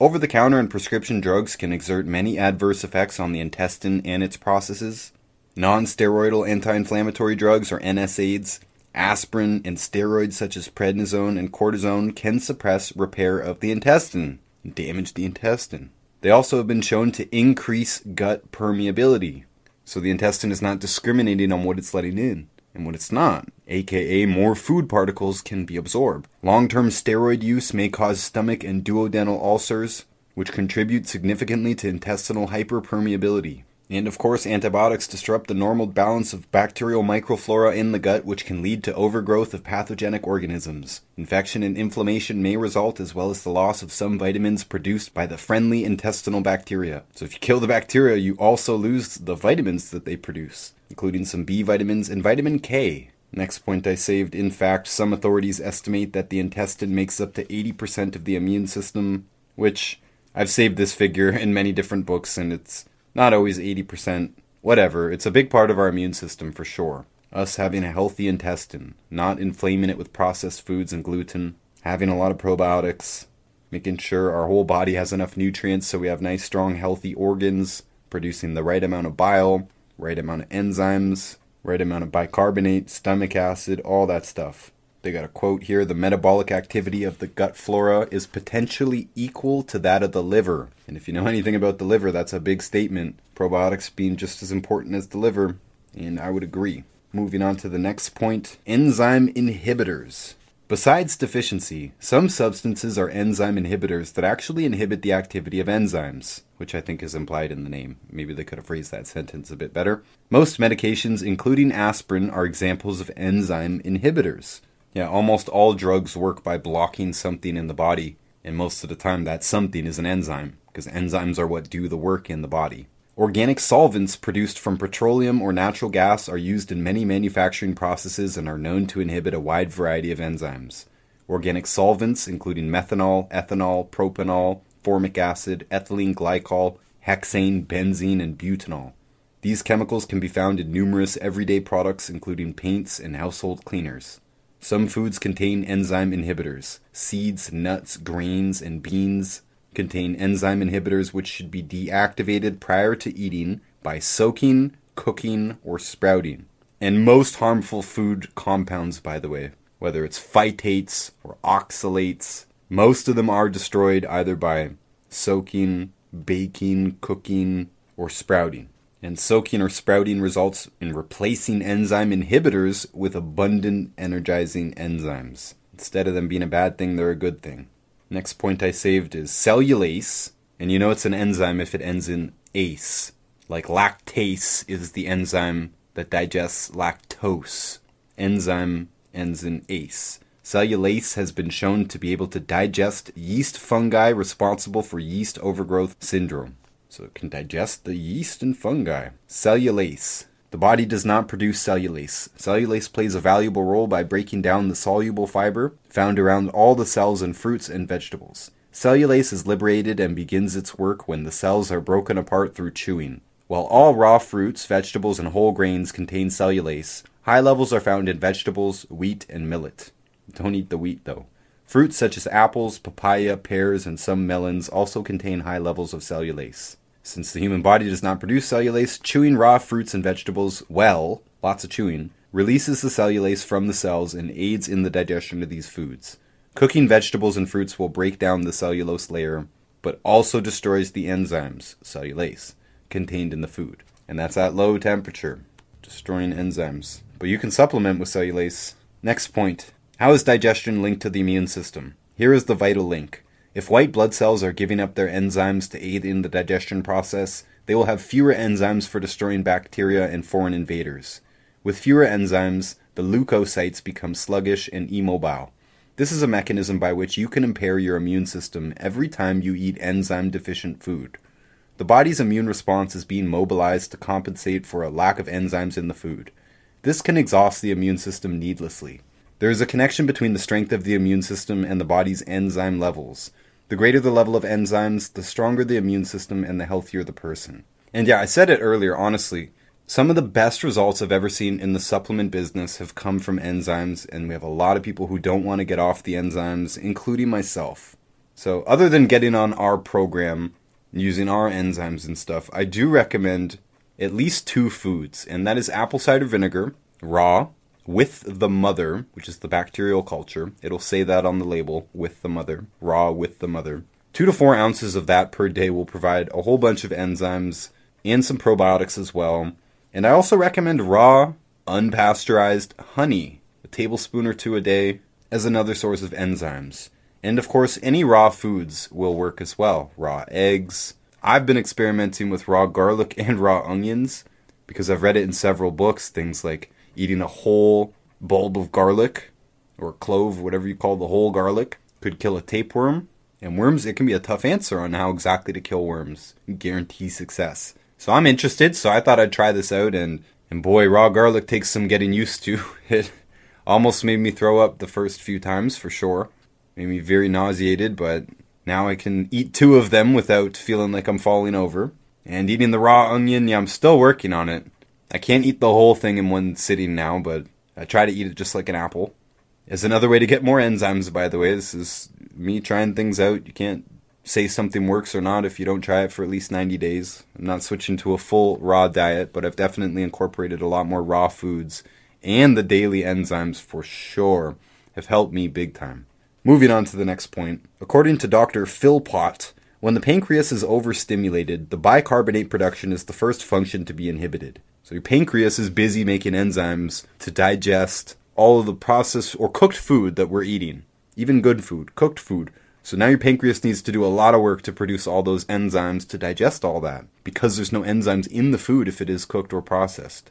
Over the counter and prescription drugs can exert many adverse effects on the intestine and its processes. Non steroidal anti inflammatory drugs, or NSAIDs, Aspirin and steroids such as prednisone and cortisone can suppress repair of the intestine and damage the intestine. They also have been shown to increase gut permeability, so the intestine is not discriminating on what it's letting in and what it's not, aka more food particles can be absorbed. Long term steroid use may cause stomach and duodenal ulcers, which contribute significantly to intestinal hyperpermeability. And of course, antibiotics disrupt the normal balance of bacterial microflora in the gut, which can lead to overgrowth of pathogenic organisms. Infection and inflammation may result, as well as the loss of some vitamins produced by the friendly intestinal bacteria. So, if you kill the bacteria, you also lose the vitamins that they produce, including some B vitamins and vitamin K. Next point I saved in fact, some authorities estimate that the intestine makes up to 80% of the immune system, which I've saved this figure in many different books, and it's not always 80%, whatever. It's a big part of our immune system for sure. Us having a healthy intestine, not inflaming it with processed foods and gluten, having a lot of probiotics, making sure our whole body has enough nutrients so we have nice, strong, healthy organs, producing the right amount of bile, right amount of enzymes, right amount of bicarbonate, stomach acid, all that stuff. They got a quote here the metabolic activity of the gut flora is potentially equal to that of the liver. And if you know anything about the liver, that's a big statement. Probiotics being just as important as the liver, and I would agree. Moving on to the next point enzyme inhibitors. Besides deficiency, some substances are enzyme inhibitors that actually inhibit the activity of enzymes, which I think is implied in the name. Maybe they could have phrased that sentence a bit better. Most medications, including aspirin, are examples of enzyme inhibitors. Yeah, almost all drugs work by blocking something in the body, and most of the time that something is an enzyme, because enzymes are what do the work in the body. Organic solvents produced from petroleum or natural gas are used in many manufacturing processes and are known to inhibit a wide variety of enzymes. Organic solvents, including methanol, ethanol, propanol, formic acid, ethylene glycol, hexane, benzene, and butanol. These chemicals can be found in numerous everyday products, including paints and household cleaners. Some foods contain enzyme inhibitors. Seeds, nuts, grains, and beans contain enzyme inhibitors which should be deactivated prior to eating by soaking, cooking, or sprouting. And most harmful food compounds, by the way, whether it's phytates or oxalates, most of them are destroyed either by soaking, baking, cooking, or sprouting and soaking or sprouting results in replacing enzyme inhibitors with abundant energizing enzymes. Instead of them being a bad thing, they're a good thing. Next point I saved is cellulase, and you know it's an enzyme if it ends in ase. Like lactase is the enzyme that digests lactose. Enzyme ends in ase. Cellulase has been shown to be able to digest yeast fungi responsible for yeast overgrowth syndrome so it can digest the yeast and fungi. Cellulase. The body does not produce cellulase. Cellulase plays a valuable role by breaking down the soluble fiber found around all the cells in fruits and vegetables. Cellulase is liberated and begins its work when the cells are broken apart through chewing. While all raw fruits, vegetables, and whole grains contain cellulase, high levels are found in vegetables, wheat, and millet. Don't eat the wheat though. Fruits such as apples, papaya, pears, and some melons also contain high levels of cellulase. Since the human body does not produce cellulase, chewing raw fruits and vegetables well, lots of chewing, releases the cellulase from the cells and aids in the digestion of these foods. Cooking vegetables and fruits will break down the cellulose layer, but also destroys the enzymes, cellulase, contained in the food. And that's at low temperature, destroying enzymes. But you can supplement with cellulase. Next point How is digestion linked to the immune system? Here is the vital link. If white blood cells are giving up their enzymes to aid in the digestion process, they will have fewer enzymes for destroying bacteria and foreign invaders. With fewer enzymes, the leukocytes become sluggish and immobile. This is a mechanism by which you can impair your immune system every time you eat enzyme deficient food. The body's immune response is being mobilized to compensate for a lack of enzymes in the food. This can exhaust the immune system needlessly. There is a connection between the strength of the immune system and the body's enzyme levels. The greater the level of enzymes, the stronger the immune system and the healthier the person. And yeah, I said it earlier, honestly. Some of the best results I've ever seen in the supplement business have come from enzymes, and we have a lot of people who don't want to get off the enzymes, including myself. So, other than getting on our program, using our enzymes and stuff, I do recommend at least two foods, and that is apple cider vinegar, raw, with the mother, which is the bacterial culture. It'll say that on the label, with the mother, raw with the mother. Two to four ounces of that per day will provide a whole bunch of enzymes and some probiotics as well and I also recommend raw, unpasteurized honey, a tablespoon or two a day, as another source of enzymes. And of course, any raw foods will work as well. Raw eggs. I've been experimenting with raw garlic and raw onions because I've read it in several books. Things like eating a whole bulb of garlic or clove, whatever you call the whole garlic, could kill a tapeworm. And worms, it can be a tough answer on how exactly to kill worms. Guarantee success. So I'm interested, so I thought I'd try this out and and boy, raw garlic takes some getting used to. It almost made me throw up the first few times for sure. Made me very nauseated, but now I can eat two of them without feeling like I'm falling over. And eating the raw onion, yeah, I'm still working on it. I can't eat the whole thing in one sitting now, but I try to eat it just like an apple. As another way to get more enzymes, by the way. This is me trying things out. You can't say something works or not if you don't try it for at least 90 days. I'm not switching to a full raw diet, but I've definitely incorporated a lot more raw foods, and the daily enzymes for sure have helped me big time. Moving on to the next point. According to Dr. Phil Philpott, when the pancreas is overstimulated, the bicarbonate production is the first function to be inhibited. So your pancreas is busy making enzymes to digest all of the processed or cooked food that we're eating, even good food, cooked food so now your pancreas needs to do a lot of work to produce all those enzymes to digest all that because there's no enzymes in the food if it is cooked or processed.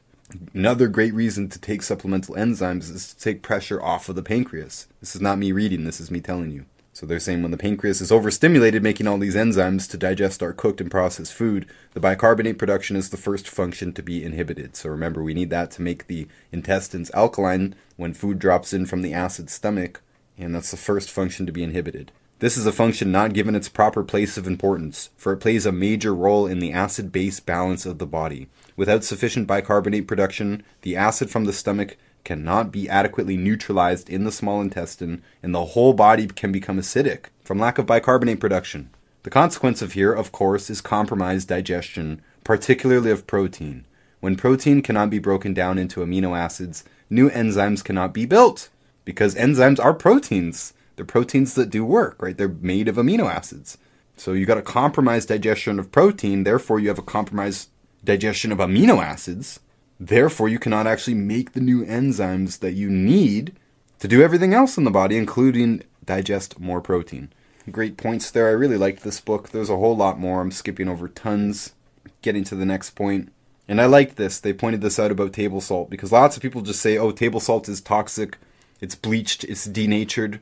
Another great reason to take supplemental enzymes is to take pressure off of the pancreas. This is not me reading, this is me telling you. So they're saying when the pancreas is overstimulated making all these enzymes to digest our cooked and processed food, the bicarbonate production is the first function to be inhibited. So remember, we need that to make the intestines alkaline when food drops in from the acid stomach, and that's the first function to be inhibited. This is a function not given its proper place of importance, for it plays a major role in the acid base balance of the body. Without sufficient bicarbonate production, the acid from the stomach cannot be adequately neutralized in the small intestine, and the whole body can become acidic from lack of bicarbonate production. The consequence of here, of course, is compromised digestion, particularly of protein. When protein cannot be broken down into amino acids, new enzymes cannot be built, because enzymes are proteins. They're proteins that do work, right? They're made of amino acids. So you got a compromised digestion of protein, therefore you have a compromised digestion of amino acids. Therefore, you cannot actually make the new enzymes that you need to do everything else in the body, including digest more protein. Great points there. I really liked this book. There's a whole lot more. I'm skipping over tons, getting to the next point. And I liked this. They pointed this out about table salt because lots of people just say, oh, table salt is toxic, it's bleached, it's denatured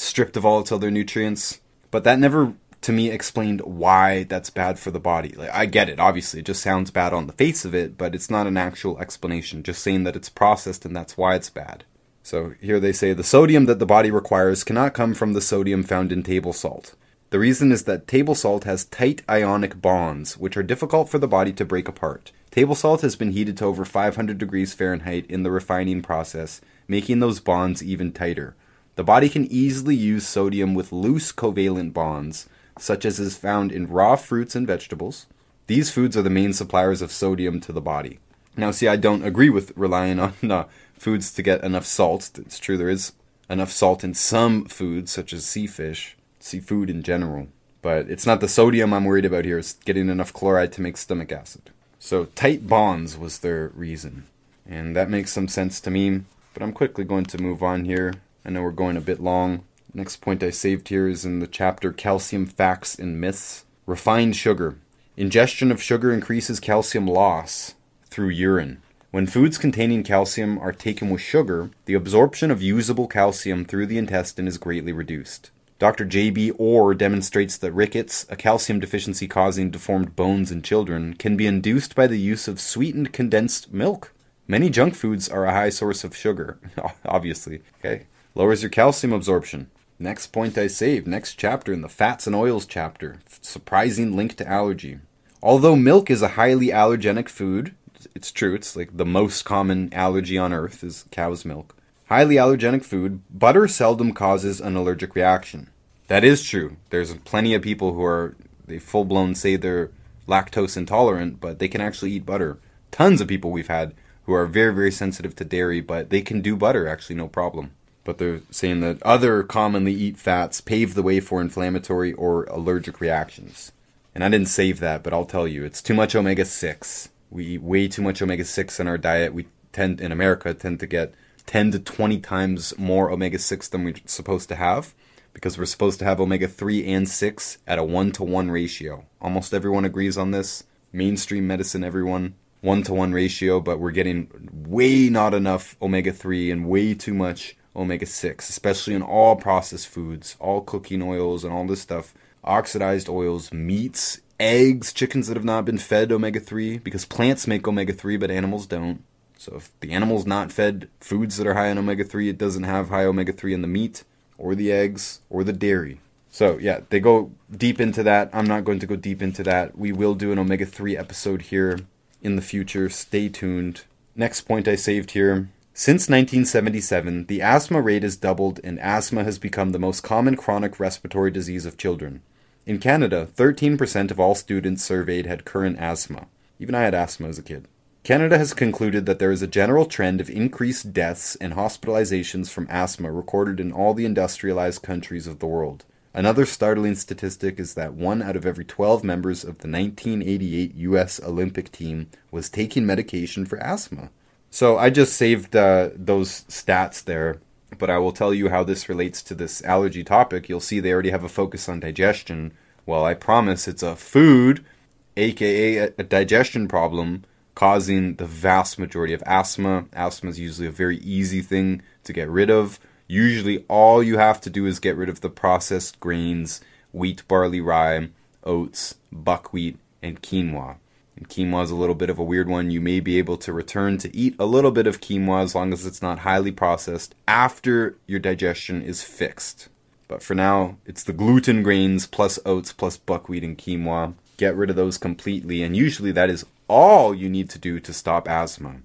stripped of all its other nutrients. But that never, to me, explained why that's bad for the body. Like, I get it, obviously, it just sounds bad on the face of it, but it's not an actual explanation, just saying that it's processed and that's why it's bad. So here they say the sodium that the body requires cannot come from the sodium found in table salt. The reason is that table salt has tight ionic bonds, which are difficult for the body to break apart. Table salt has been heated to over 500 degrees Fahrenheit in the refining process, making those bonds even tighter. The body can easily use sodium with loose covalent bonds, such as is found in raw fruits and vegetables. These foods are the main suppliers of sodium to the body. Now, see, I don't agree with relying on uh, foods to get enough salt. It's true, there is enough salt in some foods, such as sea fish, seafood in general. But it's not the sodium I'm worried about here, it's getting enough chloride to make stomach acid. So, tight bonds was their reason. And that makes some sense to me, but I'm quickly going to move on here. I know we're going a bit long. Next point I saved here is in the chapter Calcium Facts and Myths. Refined sugar. Ingestion of sugar increases calcium loss through urine. When foods containing calcium are taken with sugar, the absorption of usable calcium through the intestine is greatly reduced. Dr. J.B. Orr demonstrates that rickets, a calcium deficiency causing deformed bones in children, can be induced by the use of sweetened condensed milk. Many junk foods are a high source of sugar, obviously. Okay. Lowers your calcium absorption. Next point I saved, next chapter in the fats and oils chapter. Surprising link to allergy. Although milk is a highly allergenic food, it's true, it's like the most common allergy on earth is cow's milk. Highly allergenic food, butter seldom causes an allergic reaction. That is true. There's plenty of people who are they full blown say they're lactose intolerant, but they can actually eat butter. Tons of people we've had who are very very sensitive to dairy, but they can do butter actually no problem but they're saying that other commonly eat fats pave the way for inflammatory or allergic reactions. And I didn't save that, but I'll tell you, it's too much omega 6. We eat way too much omega 6 in our diet. We tend, in America, tend to get 10 to 20 times more omega 6 than we're supposed to have because we're supposed to have omega 3 and 6 at a 1 to 1 ratio. Almost everyone agrees on this. Mainstream medicine, everyone. 1 to 1 ratio, but we're getting way not enough omega 3 and way too much omega 6, especially in all processed foods, all cooking oils, and all this stuff. Oxidized oils, meats, eggs, chickens that have not been fed omega 3, because plants make omega 3, but animals don't. So if the animal's not fed foods that are high in omega 3, it doesn't have high omega 3 in the meat, or the eggs, or the dairy. So yeah, they go deep into that. I'm not going to go deep into that. We will do an omega 3 episode here in the future. Stay tuned. Next point I saved here since 1977, the asthma rate has doubled and asthma has become the most common chronic respiratory disease of children. In Canada, 13% of all students surveyed had current asthma. Even I had asthma as a kid. Canada has concluded that there is a general trend of increased deaths and hospitalizations from asthma recorded in all the industrialized countries of the world. Another startling statistic is that one out of every 12 members of the 1988 U.S. Olympic team was taking medication for asthma. So I just saved uh, those stats there, but I will tell you how this relates to this allergy topic. You'll see they already have a focus on digestion. Well, I promise it's a food, aka a, a digestion problem, causing the vast majority of asthma. Asthma is usually a very easy thing to get rid of. Usually, all you have to do is get rid of the processed grains wheat, barley, rye, oats, buckwheat, and quinoa. Quinoa is a little bit of a weird one. You may be able to return to eat a little bit of quinoa as long as it's not highly processed after your digestion is fixed. But for now, it's the gluten grains plus oats plus buckwheat and quinoa. Get rid of those completely, and usually that is all you need to do to stop asthma.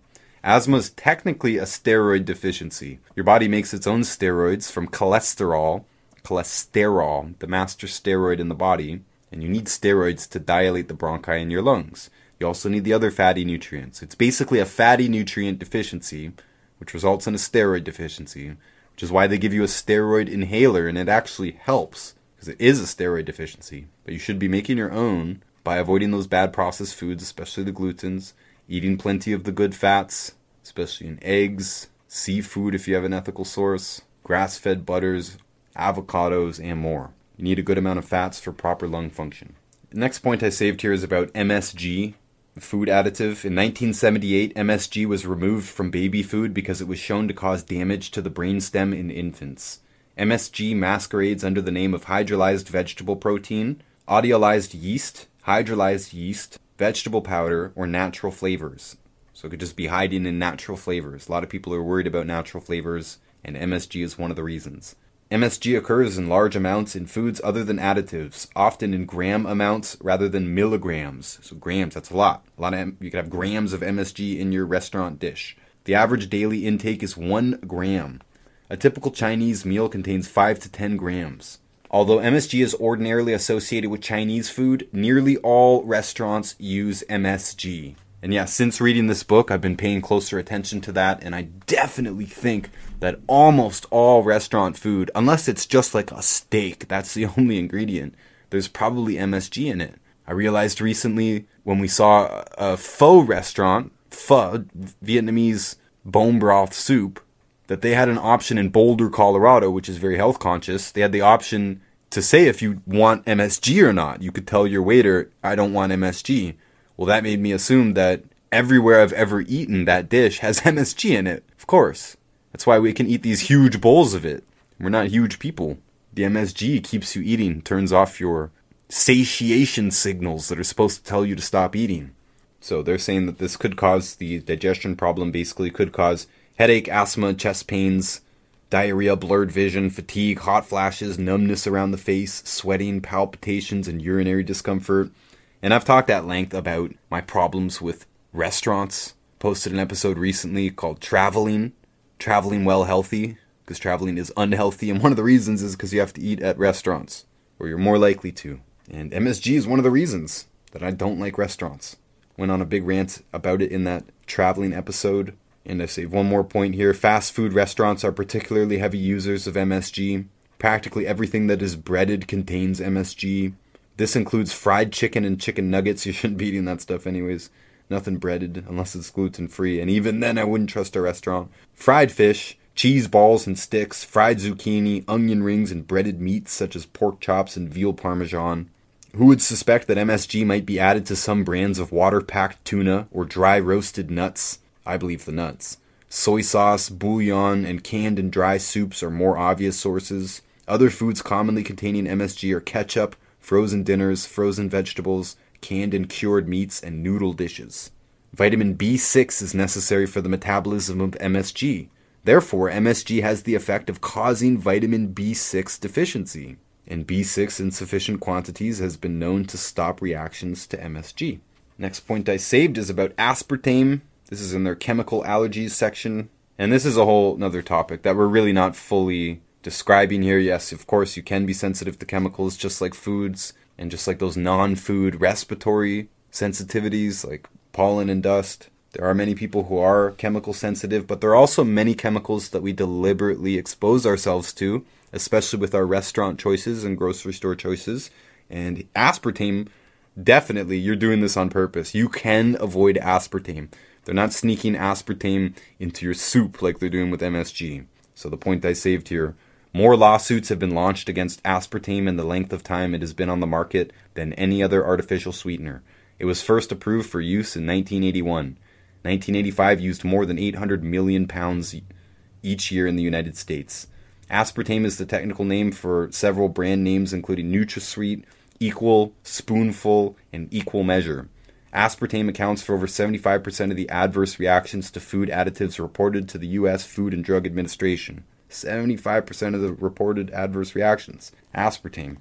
Asthma is technically a steroid deficiency. Your body makes its own steroids from cholesterol, cholesterol, the master steroid in the body, and you need steroids to dilate the bronchi in your lungs. You also need the other fatty nutrients. It's basically a fatty nutrient deficiency, which results in a steroid deficiency, which is why they give you a steroid inhaler, and it actually helps because it is a steroid deficiency. But you should be making your own by avoiding those bad processed foods, especially the glutens, eating plenty of the good fats, especially in eggs, seafood if you have an ethical source, grass fed butters, avocados, and more. You need a good amount of fats for proper lung function. The next point I saved here is about MSG, food additive. In 1978, MSG was removed from baby food because it was shown to cause damage to the brainstem in infants. MSG masquerades under the name of hydrolyzed vegetable protein, autolyzed yeast, hydrolyzed yeast, vegetable powder, or natural flavors. So it could just be hiding in natural flavors. A lot of people are worried about natural flavors, and MSG is one of the reasons. MSG occurs in large amounts in foods other than additives, often in gram amounts rather than milligrams. So grams, that's a lot. A lot of you could have grams of MSG in your restaurant dish. The average daily intake is 1 gram. A typical Chinese meal contains 5 to 10 grams. Although MSG is ordinarily associated with Chinese food, nearly all restaurants use MSG. And yeah, since reading this book, I've been paying closer attention to that, and I definitely think that almost all restaurant food, unless it's just like a steak, that's the only ingredient, there's probably MSG in it. I realized recently when we saw a pho restaurant, pho, Vietnamese bone broth soup, that they had an option in Boulder, Colorado, which is very health conscious. They had the option to say if you want MSG or not. You could tell your waiter, I don't want MSG. Well, that made me assume that everywhere I've ever eaten that dish has MSG in it. Of course. That's why we can eat these huge bowls of it. We're not huge people. The MSG keeps you eating, turns off your satiation signals that are supposed to tell you to stop eating. So they're saying that this could cause the digestion problem, basically, could cause headache, asthma, chest pains, diarrhea, blurred vision, fatigue, hot flashes, numbness around the face, sweating, palpitations, and urinary discomfort. And I've talked at length about my problems with restaurants. Posted an episode recently called Traveling, Traveling Well Healthy, because traveling is unhealthy. And one of the reasons is because you have to eat at restaurants, or you're more likely to. And MSG is one of the reasons that I don't like restaurants. Went on a big rant about it in that traveling episode. And I save one more point here. Fast food restaurants are particularly heavy users of MSG. Practically everything that is breaded contains MSG. This includes fried chicken and chicken nuggets. You shouldn't be eating that stuff, anyways. Nothing breaded unless it's gluten free. And even then, I wouldn't trust a restaurant. Fried fish, cheese balls and sticks, fried zucchini, onion rings, and breaded meats such as pork chops and veal parmesan. Who would suspect that MSG might be added to some brands of water packed tuna or dry roasted nuts? I believe the nuts. Soy sauce, bouillon, and canned and dry soups are more obvious sources. Other foods commonly containing MSG are ketchup, frozen dinners, frozen vegetables, canned and cured meats, and noodle dishes. Vitamin B6 is necessary for the metabolism of MSG. Therefore, MSG has the effect of causing vitamin B6 deficiency, and B6 in sufficient quantities has been known to stop reactions to MSG. Next point I saved is about aspartame this is in their chemical allergies section. And this is a whole another topic that we're really not fully describing here. Yes, of course, you can be sensitive to chemicals just like foods and just like those non food respiratory sensitivities like pollen and dust. There are many people who are chemical sensitive, but there are also many chemicals that we deliberately expose ourselves to, especially with our restaurant choices and grocery store choices. And aspartame, definitely, you're doing this on purpose. You can avoid aspartame. They're not sneaking aspartame into your soup like they're doing with MSG. So the point I saved here more lawsuits have been launched against aspartame in the length of time it has been on the market than any other artificial sweetener. It was first approved for use in 1981. 1985 used more than 800 million pounds each year in the United States. Aspartame is the technical name for several brand names including NutraSweet, Equal, Spoonful, and Equal Measure. Aspartame accounts for over 75% of the adverse reactions to food additives reported to the U.S. Food and Drug Administration. 75% of the reported adverse reactions. Aspartame.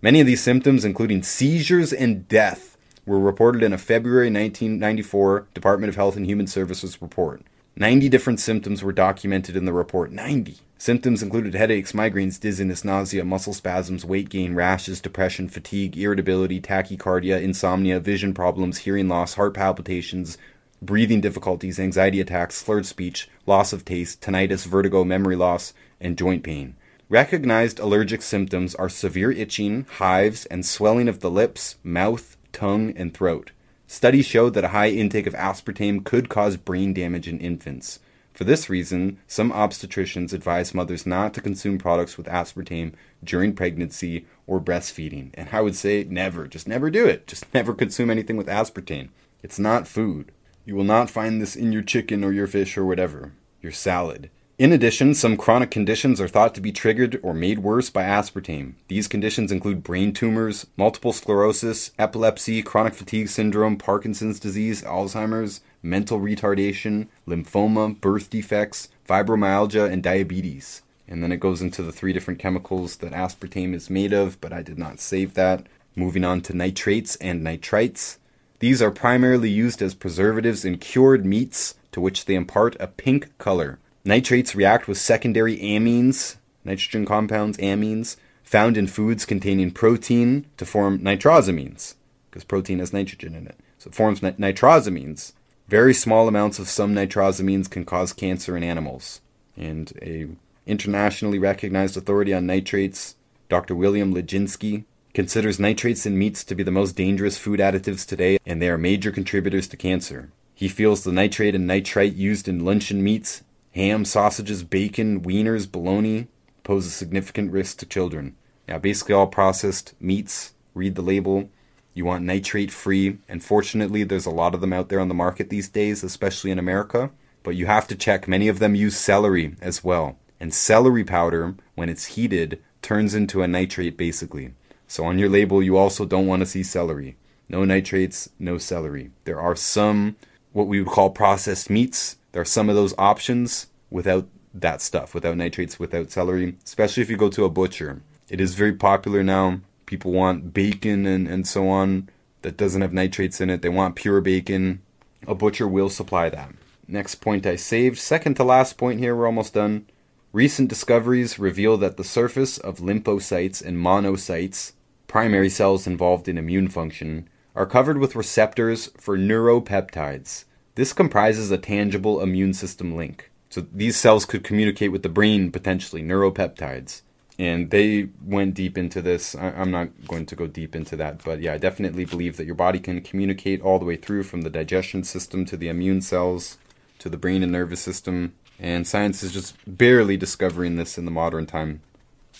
Many of these symptoms, including seizures and death, were reported in a February 1994 Department of Health and Human Services report. 90 different symptoms were documented in the report. 90. Symptoms included headaches, migraines, dizziness, nausea, muscle spasms, weight gain, rashes, depression, fatigue, irritability, tachycardia, insomnia, vision problems, hearing loss, heart palpitations, breathing difficulties, anxiety attacks, slurred speech, loss of taste, tinnitus, vertigo, memory loss, and joint pain. Recognized allergic symptoms are severe itching, hives, and swelling of the lips, mouth, tongue, and throat. Studies showed that a high intake of aspartame could cause brain damage in infants. For this reason, some obstetricians advise mothers not to consume products with aspartame during pregnancy or breastfeeding. And I would say never, just never do it. Just never consume anything with aspartame. It's not food. You will not find this in your chicken or your fish or whatever, your salad. In addition, some chronic conditions are thought to be triggered or made worse by aspartame. These conditions include brain tumors, multiple sclerosis, epilepsy, chronic fatigue syndrome, Parkinson's disease, Alzheimer's, mental retardation, lymphoma, birth defects, fibromyalgia, and diabetes. And then it goes into the three different chemicals that aspartame is made of, but I did not save that. Moving on to nitrates and nitrites. These are primarily used as preservatives in cured meats, to which they impart a pink color. Nitrates react with secondary amines, nitrogen compounds, amines, found in foods containing protein to form nitrosamines, because protein has nitrogen in it. So it forms nitrosamines. Very small amounts of some nitrosamines can cause cancer in animals. And a internationally recognized authority on nitrates, Dr. William Lijinsky, considers nitrates in meats to be the most dangerous food additives today, and they are major contributors to cancer. He feels the nitrate and nitrite used in luncheon meats ham, sausages, bacon, wieners, bologna pose a significant risk to children. Now, basically all processed meats, read the label. You want nitrate free, and fortunately, there's a lot of them out there on the market these days, especially in America. But you have to check, many of them use celery as well. And celery powder, when it's heated, turns into a nitrate basically. So on your label, you also don't want to see celery. No nitrates, no celery. There are some, what we would call processed meats there are some of those options without that stuff, without nitrates, without celery, especially if you go to a butcher. It is very popular now. People want bacon and, and so on that doesn't have nitrates in it. They want pure bacon. A butcher will supply that. Next point I saved. Second to last point here, we're almost done. Recent discoveries reveal that the surface of lymphocytes and monocytes, primary cells involved in immune function, are covered with receptors for neuropeptides. This comprises a tangible immune system link. So these cells could communicate with the brain potentially, neuropeptides. And they went deep into this. I, am not going to go deep into that, but yeah, I definitely believe that your body can communicate all the way through from the digestion system to the immune cells to the brain and nervous system. And science is just barely discovering this in the modern time.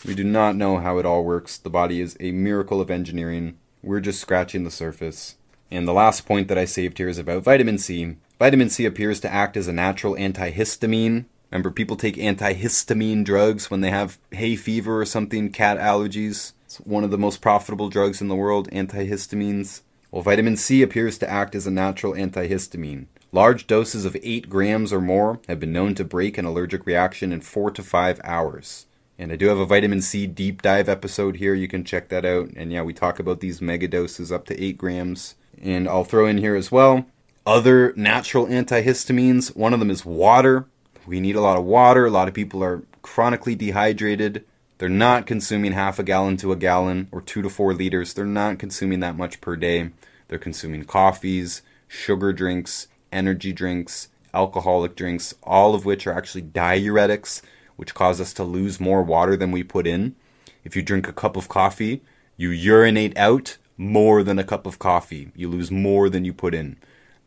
We do not know how it all works. The body is a miracle of engineering. We're just scratching the surface. And the last point that I saved here is about vitamin C. Vitamin C appears to act as a natural antihistamine. Remember, people take antihistamine drugs when they have hay fever or something, cat allergies. It's one of the most profitable drugs in the world, antihistamines. Well, vitamin C appears to act as a natural antihistamine. Large doses of 8 grams or more have been known to break an allergic reaction in 4 to 5 hours. And I do have a vitamin C deep dive episode here. You can check that out. And yeah, we talk about these mega doses up to 8 grams. And I'll throw in here as well other natural antihistamines. One of them is water. We need a lot of water. A lot of people are chronically dehydrated. They're not consuming half a gallon to a gallon or two to four liters. They're not consuming that much per day. They're consuming coffees, sugar drinks, energy drinks, alcoholic drinks, all of which are actually diuretics, which cause us to lose more water than we put in. If you drink a cup of coffee, you urinate out more than a cup of coffee. You lose more than you put in.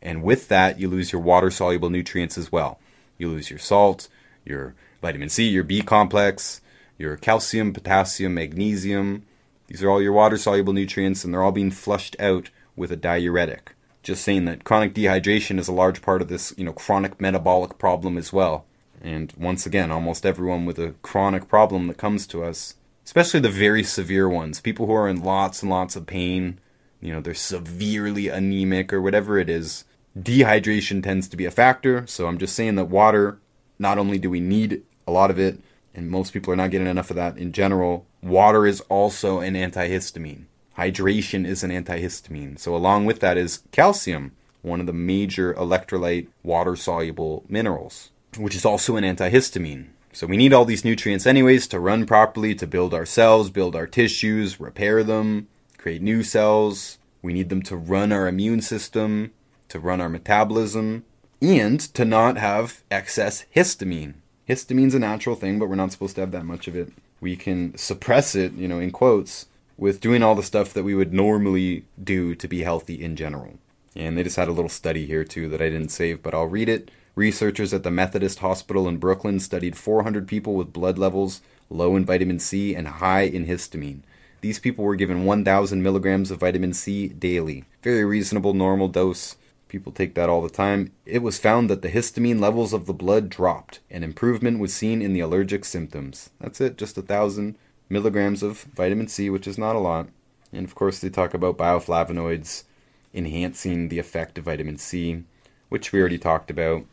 And with that, you lose your water soluble nutrients as well. You lose your salt, your vitamin C, your B complex, your calcium, potassium, magnesium. These are all your water soluble nutrients, and they're all being flushed out with a diuretic. Just saying that chronic dehydration is a large part of this, you know, chronic metabolic problem as well. And once again, almost everyone with a chronic problem that comes to us, especially the very severe ones, people who are in lots and lots of pain, you know, they're severely anemic or whatever it is, dehydration tends to be a factor. So I'm just saying that water, not only do we need a lot of it, and most people are not getting enough of that in general, water is also an antihistamine. Hydration is an antihistamine. So along with that is calcium, one of the major electrolyte water soluble minerals, which is also an antihistamine. So we need all these nutrients anyways to run properly, to build our cells, build our tissues, repair them, create new cells. We need them to run our immune system, to run our metabolism, and to not have excess histamine. Histamine's a natural thing, but we're not supposed to have that much of it. We can suppress it, you know, in quotes, with doing all the stuff that we would normally do to be healthy in general. And they just had a little study here too that I didn't save, but I'll read it. Researchers at the Methodist Hospital in Brooklyn studied 400 people with blood levels low in vitamin C and high in histamine. These people were given 1,000 milligrams of vitamin C daily. Very reasonable, normal dose. People take that all the time. It was found that the histamine levels of the blood dropped, and improvement was seen in the allergic symptoms. That's it, just a thousand milligrams of vitamin C, which is not a lot. And of course, they talk about bioflavonoids enhancing the effect of vitamin C, which we already talked about.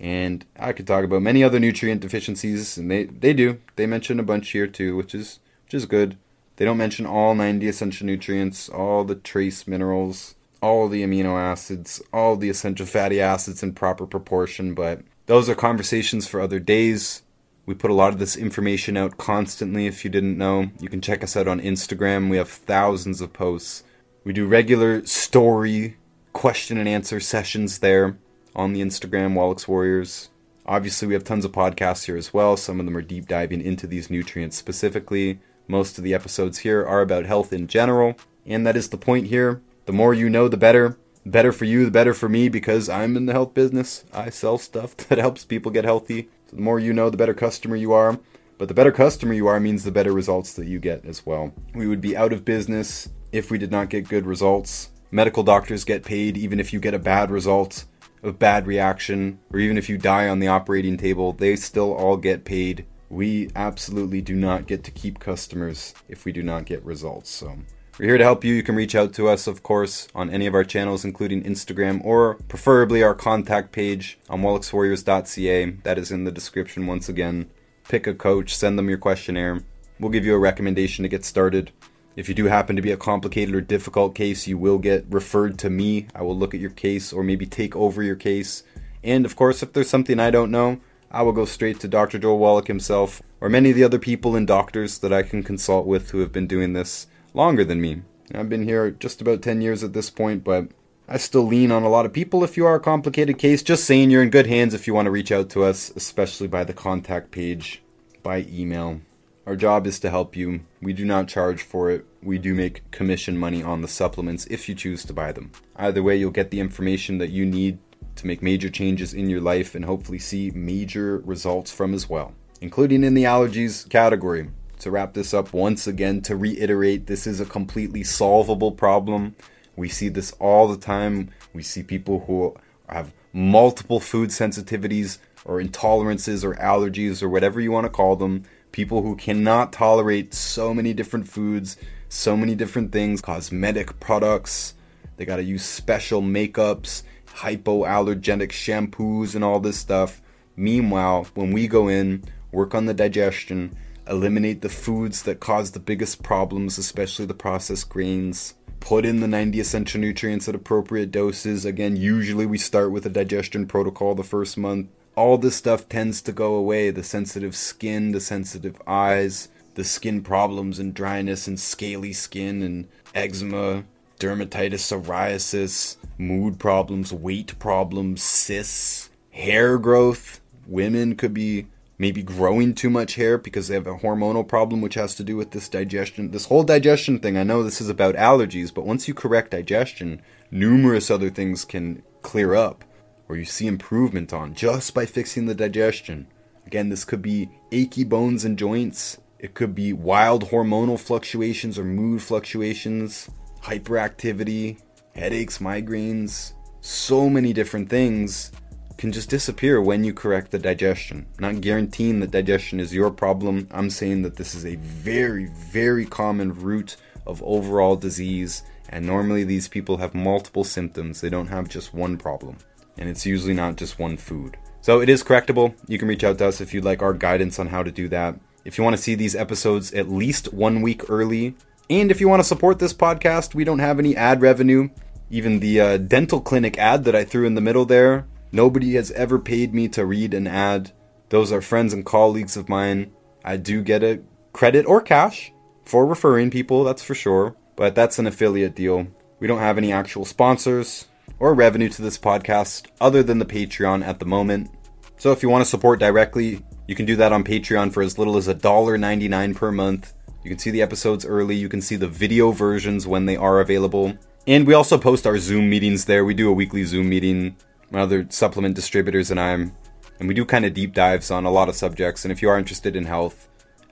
And I could talk about many other nutrient deficiencies, and they, they do. They mention a bunch here too, which is which is good. They don't mention all 90 essential nutrients, all the trace minerals, all the amino acids, all the essential fatty acids in proper proportion, but those are conversations for other days. We put a lot of this information out constantly if you didn't know. You can check us out on Instagram. We have thousands of posts. We do regular story question and answer sessions there on the Instagram Wallach's Warriors. Obviously, we have tons of podcasts here as well. Some of them are deep diving into these nutrients specifically. Most of the episodes here are about health in general, and that is the point here. The more you know, the better. The better for you, the better for me, because I'm in the health business. I sell stuff that helps people get healthy. So the more you know, the better customer you are. But the better customer you are means the better results that you get as well. We would be out of business if we did not get good results. Medical doctors get paid even if you get a bad result a bad reaction, or even if you die on the operating table, they still all get paid. We absolutely do not get to keep customers if we do not get results. So we're here to help you. You can reach out to us, of course, on any of our channels, including Instagram or preferably our contact page on wallachswarriors.ca. That is in the description once again. Pick a coach, send them your questionnaire. We'll give you a recommendation to get started. If you do happen to be a complicated or difficult case, you will get referred to me. I will look at your case or maybe take over your case. And of course, if there's something I don't know, I will go straight to Dr. Joel Wallach himself or many of the other people and doctors that I can consult with who have been doing this longer than me. I've been here just about 10 years at this point, but I still lean on a lot of people if you are a complicated case. Just saying you're in good hands if you want to reach out to us, especially by the contact page, by email. Our job is to help you. We do not charge for it. We do make commission money on the supplements if you choose to buy them. Either way, you'll get the information that you need to make major changes in your life and hopefully see major results from as well, including in the allergies category. To wrap this up once again, to reiterate, this is a completely solvable problem. We see this all the time. We see people who have multiple food sensitivities or intolerances or allergies or whatever you want to call them people who cannot tolerate so many different foods, so many different things, cosmetic products. They got to use special makeups, hypoallergenic shampoos, and all this stuff. Meanwhile, when we go in, work on the digestion, eliminate the foods that cause the biggest problems, especially the processed grains, put in the 90 essential nutrients at appropriate doses. Again, usually we start with a digestion protocol the first month all this stuff tends to go away the sensitive skin, the sensitive eyes, the skin problems and dryness and scaly skin and eczema, dermatitis, psoriasis, mood problems, weight problems, cysts, hair growth. Women could be maybe growing too much hair because they have a hormonal problem which has to do with this digestion. This whole digestion thing, I know this is about allergies, but once you correct digestion, numerous other things can clear up or you see improvement on just by fixing the digestion. Again, this could be achy bones and joints. It could be wild hormonal fluctuations or mood fluctuations, hyperactivity, headaches, migraines. So many different things can just disappear when you correct the digestion. Not guaranteeing that digestion is your problem. I'm saying that this is a very, very common root of overall disease, and normally these people have multiple symptoms. They don't have just one problem and it's usually not just one food. So it is correctable. You can reach out to us if you'd like our guidance on how to do that. If you want to see these episodes at least one week early, and if you want to support this podcast, we don't have any ad revenue. Even the uh, dental clinic ad that I threw in the middle there, nobody has ever paid me to read an ad. Those are friends and colleagues of mine. I do get a credit or cash for referring people, that's for sure, but that's an affiliate deal. We don't have any actual sponsors or revenue to this podcast other than the Patreon at the moment. So if you want to support directly, you can do that on Patreon for as little as $1.99 per month. You can see the episodes early, you can see the video versions when they are available. And we also post our Zoom meetings there. We do a weekly Zoom meeting, my other supplement distributors and I'm, and we do kind of deep dives on a lot of subjects. And if you are interested in health,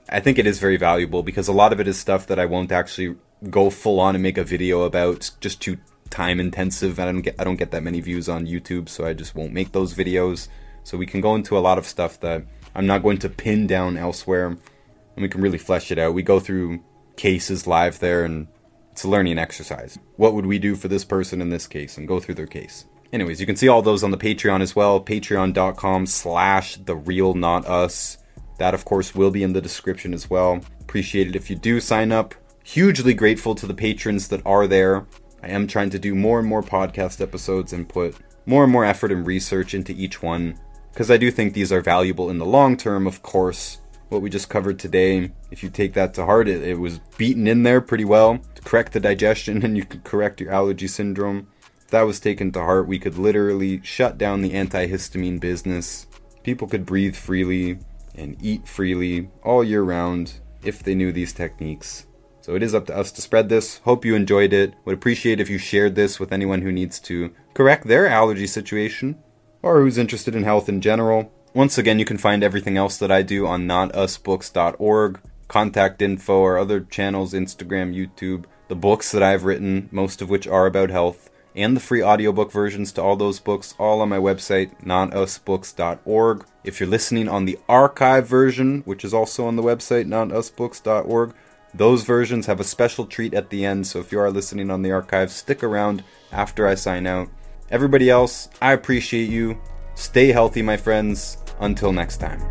I think it is very valuable because a lot of it is stuff that I won't actually go full on and make a video about just to time intensive. I don't get I don't get that many views on YouTube, so I just won't make those videos. So we can go into a lot of stuff that I'm not going to pin down elsewhere, and we can really flesh it out. We go through cases live there, and it's a learning exercise. What would we do for this person in this case, and go through their case. Anyways, you can see all those on the Patreon as well. Patreon.com slash the real not us. That of course will be in the description as well. Appreciate it if you do sign up. Hugely grateful to the patrons that are there. I am trying to do more and more podcast episodes and put more and more effort and research into each one. because I do think these are valuable in the long term, of course. What we just covered today, if you take that to heart, it, it was beaten in there pretty well to correct the digestion and you could correct your allergy syndrome. If that was taken to heart, we could literally shut down the antihistamine business. People could breathe freely and eat freely all year round if they knew these techniques. So it is up to us to spread this. Hope you enjoyed it. Would appreciate if you shared this with anyone who needs to correct their allergy situation or who's interested in health in general. Once again, you can find everything else that I do on notusbooks.org, contact info, or other channels Instagram, YouTube, the books that I've written, most of which are about health, and the free audiobook versions to all those books, all on my website, notusbooks.org. If you're listening on the archive version, which is also on the website, notusbooks.org, those versions have a special treat at the end, so if you are listening on the archive, stick around after I sign out. Everybody else, I appreciate you. Stay healthy, my friends. Until next time.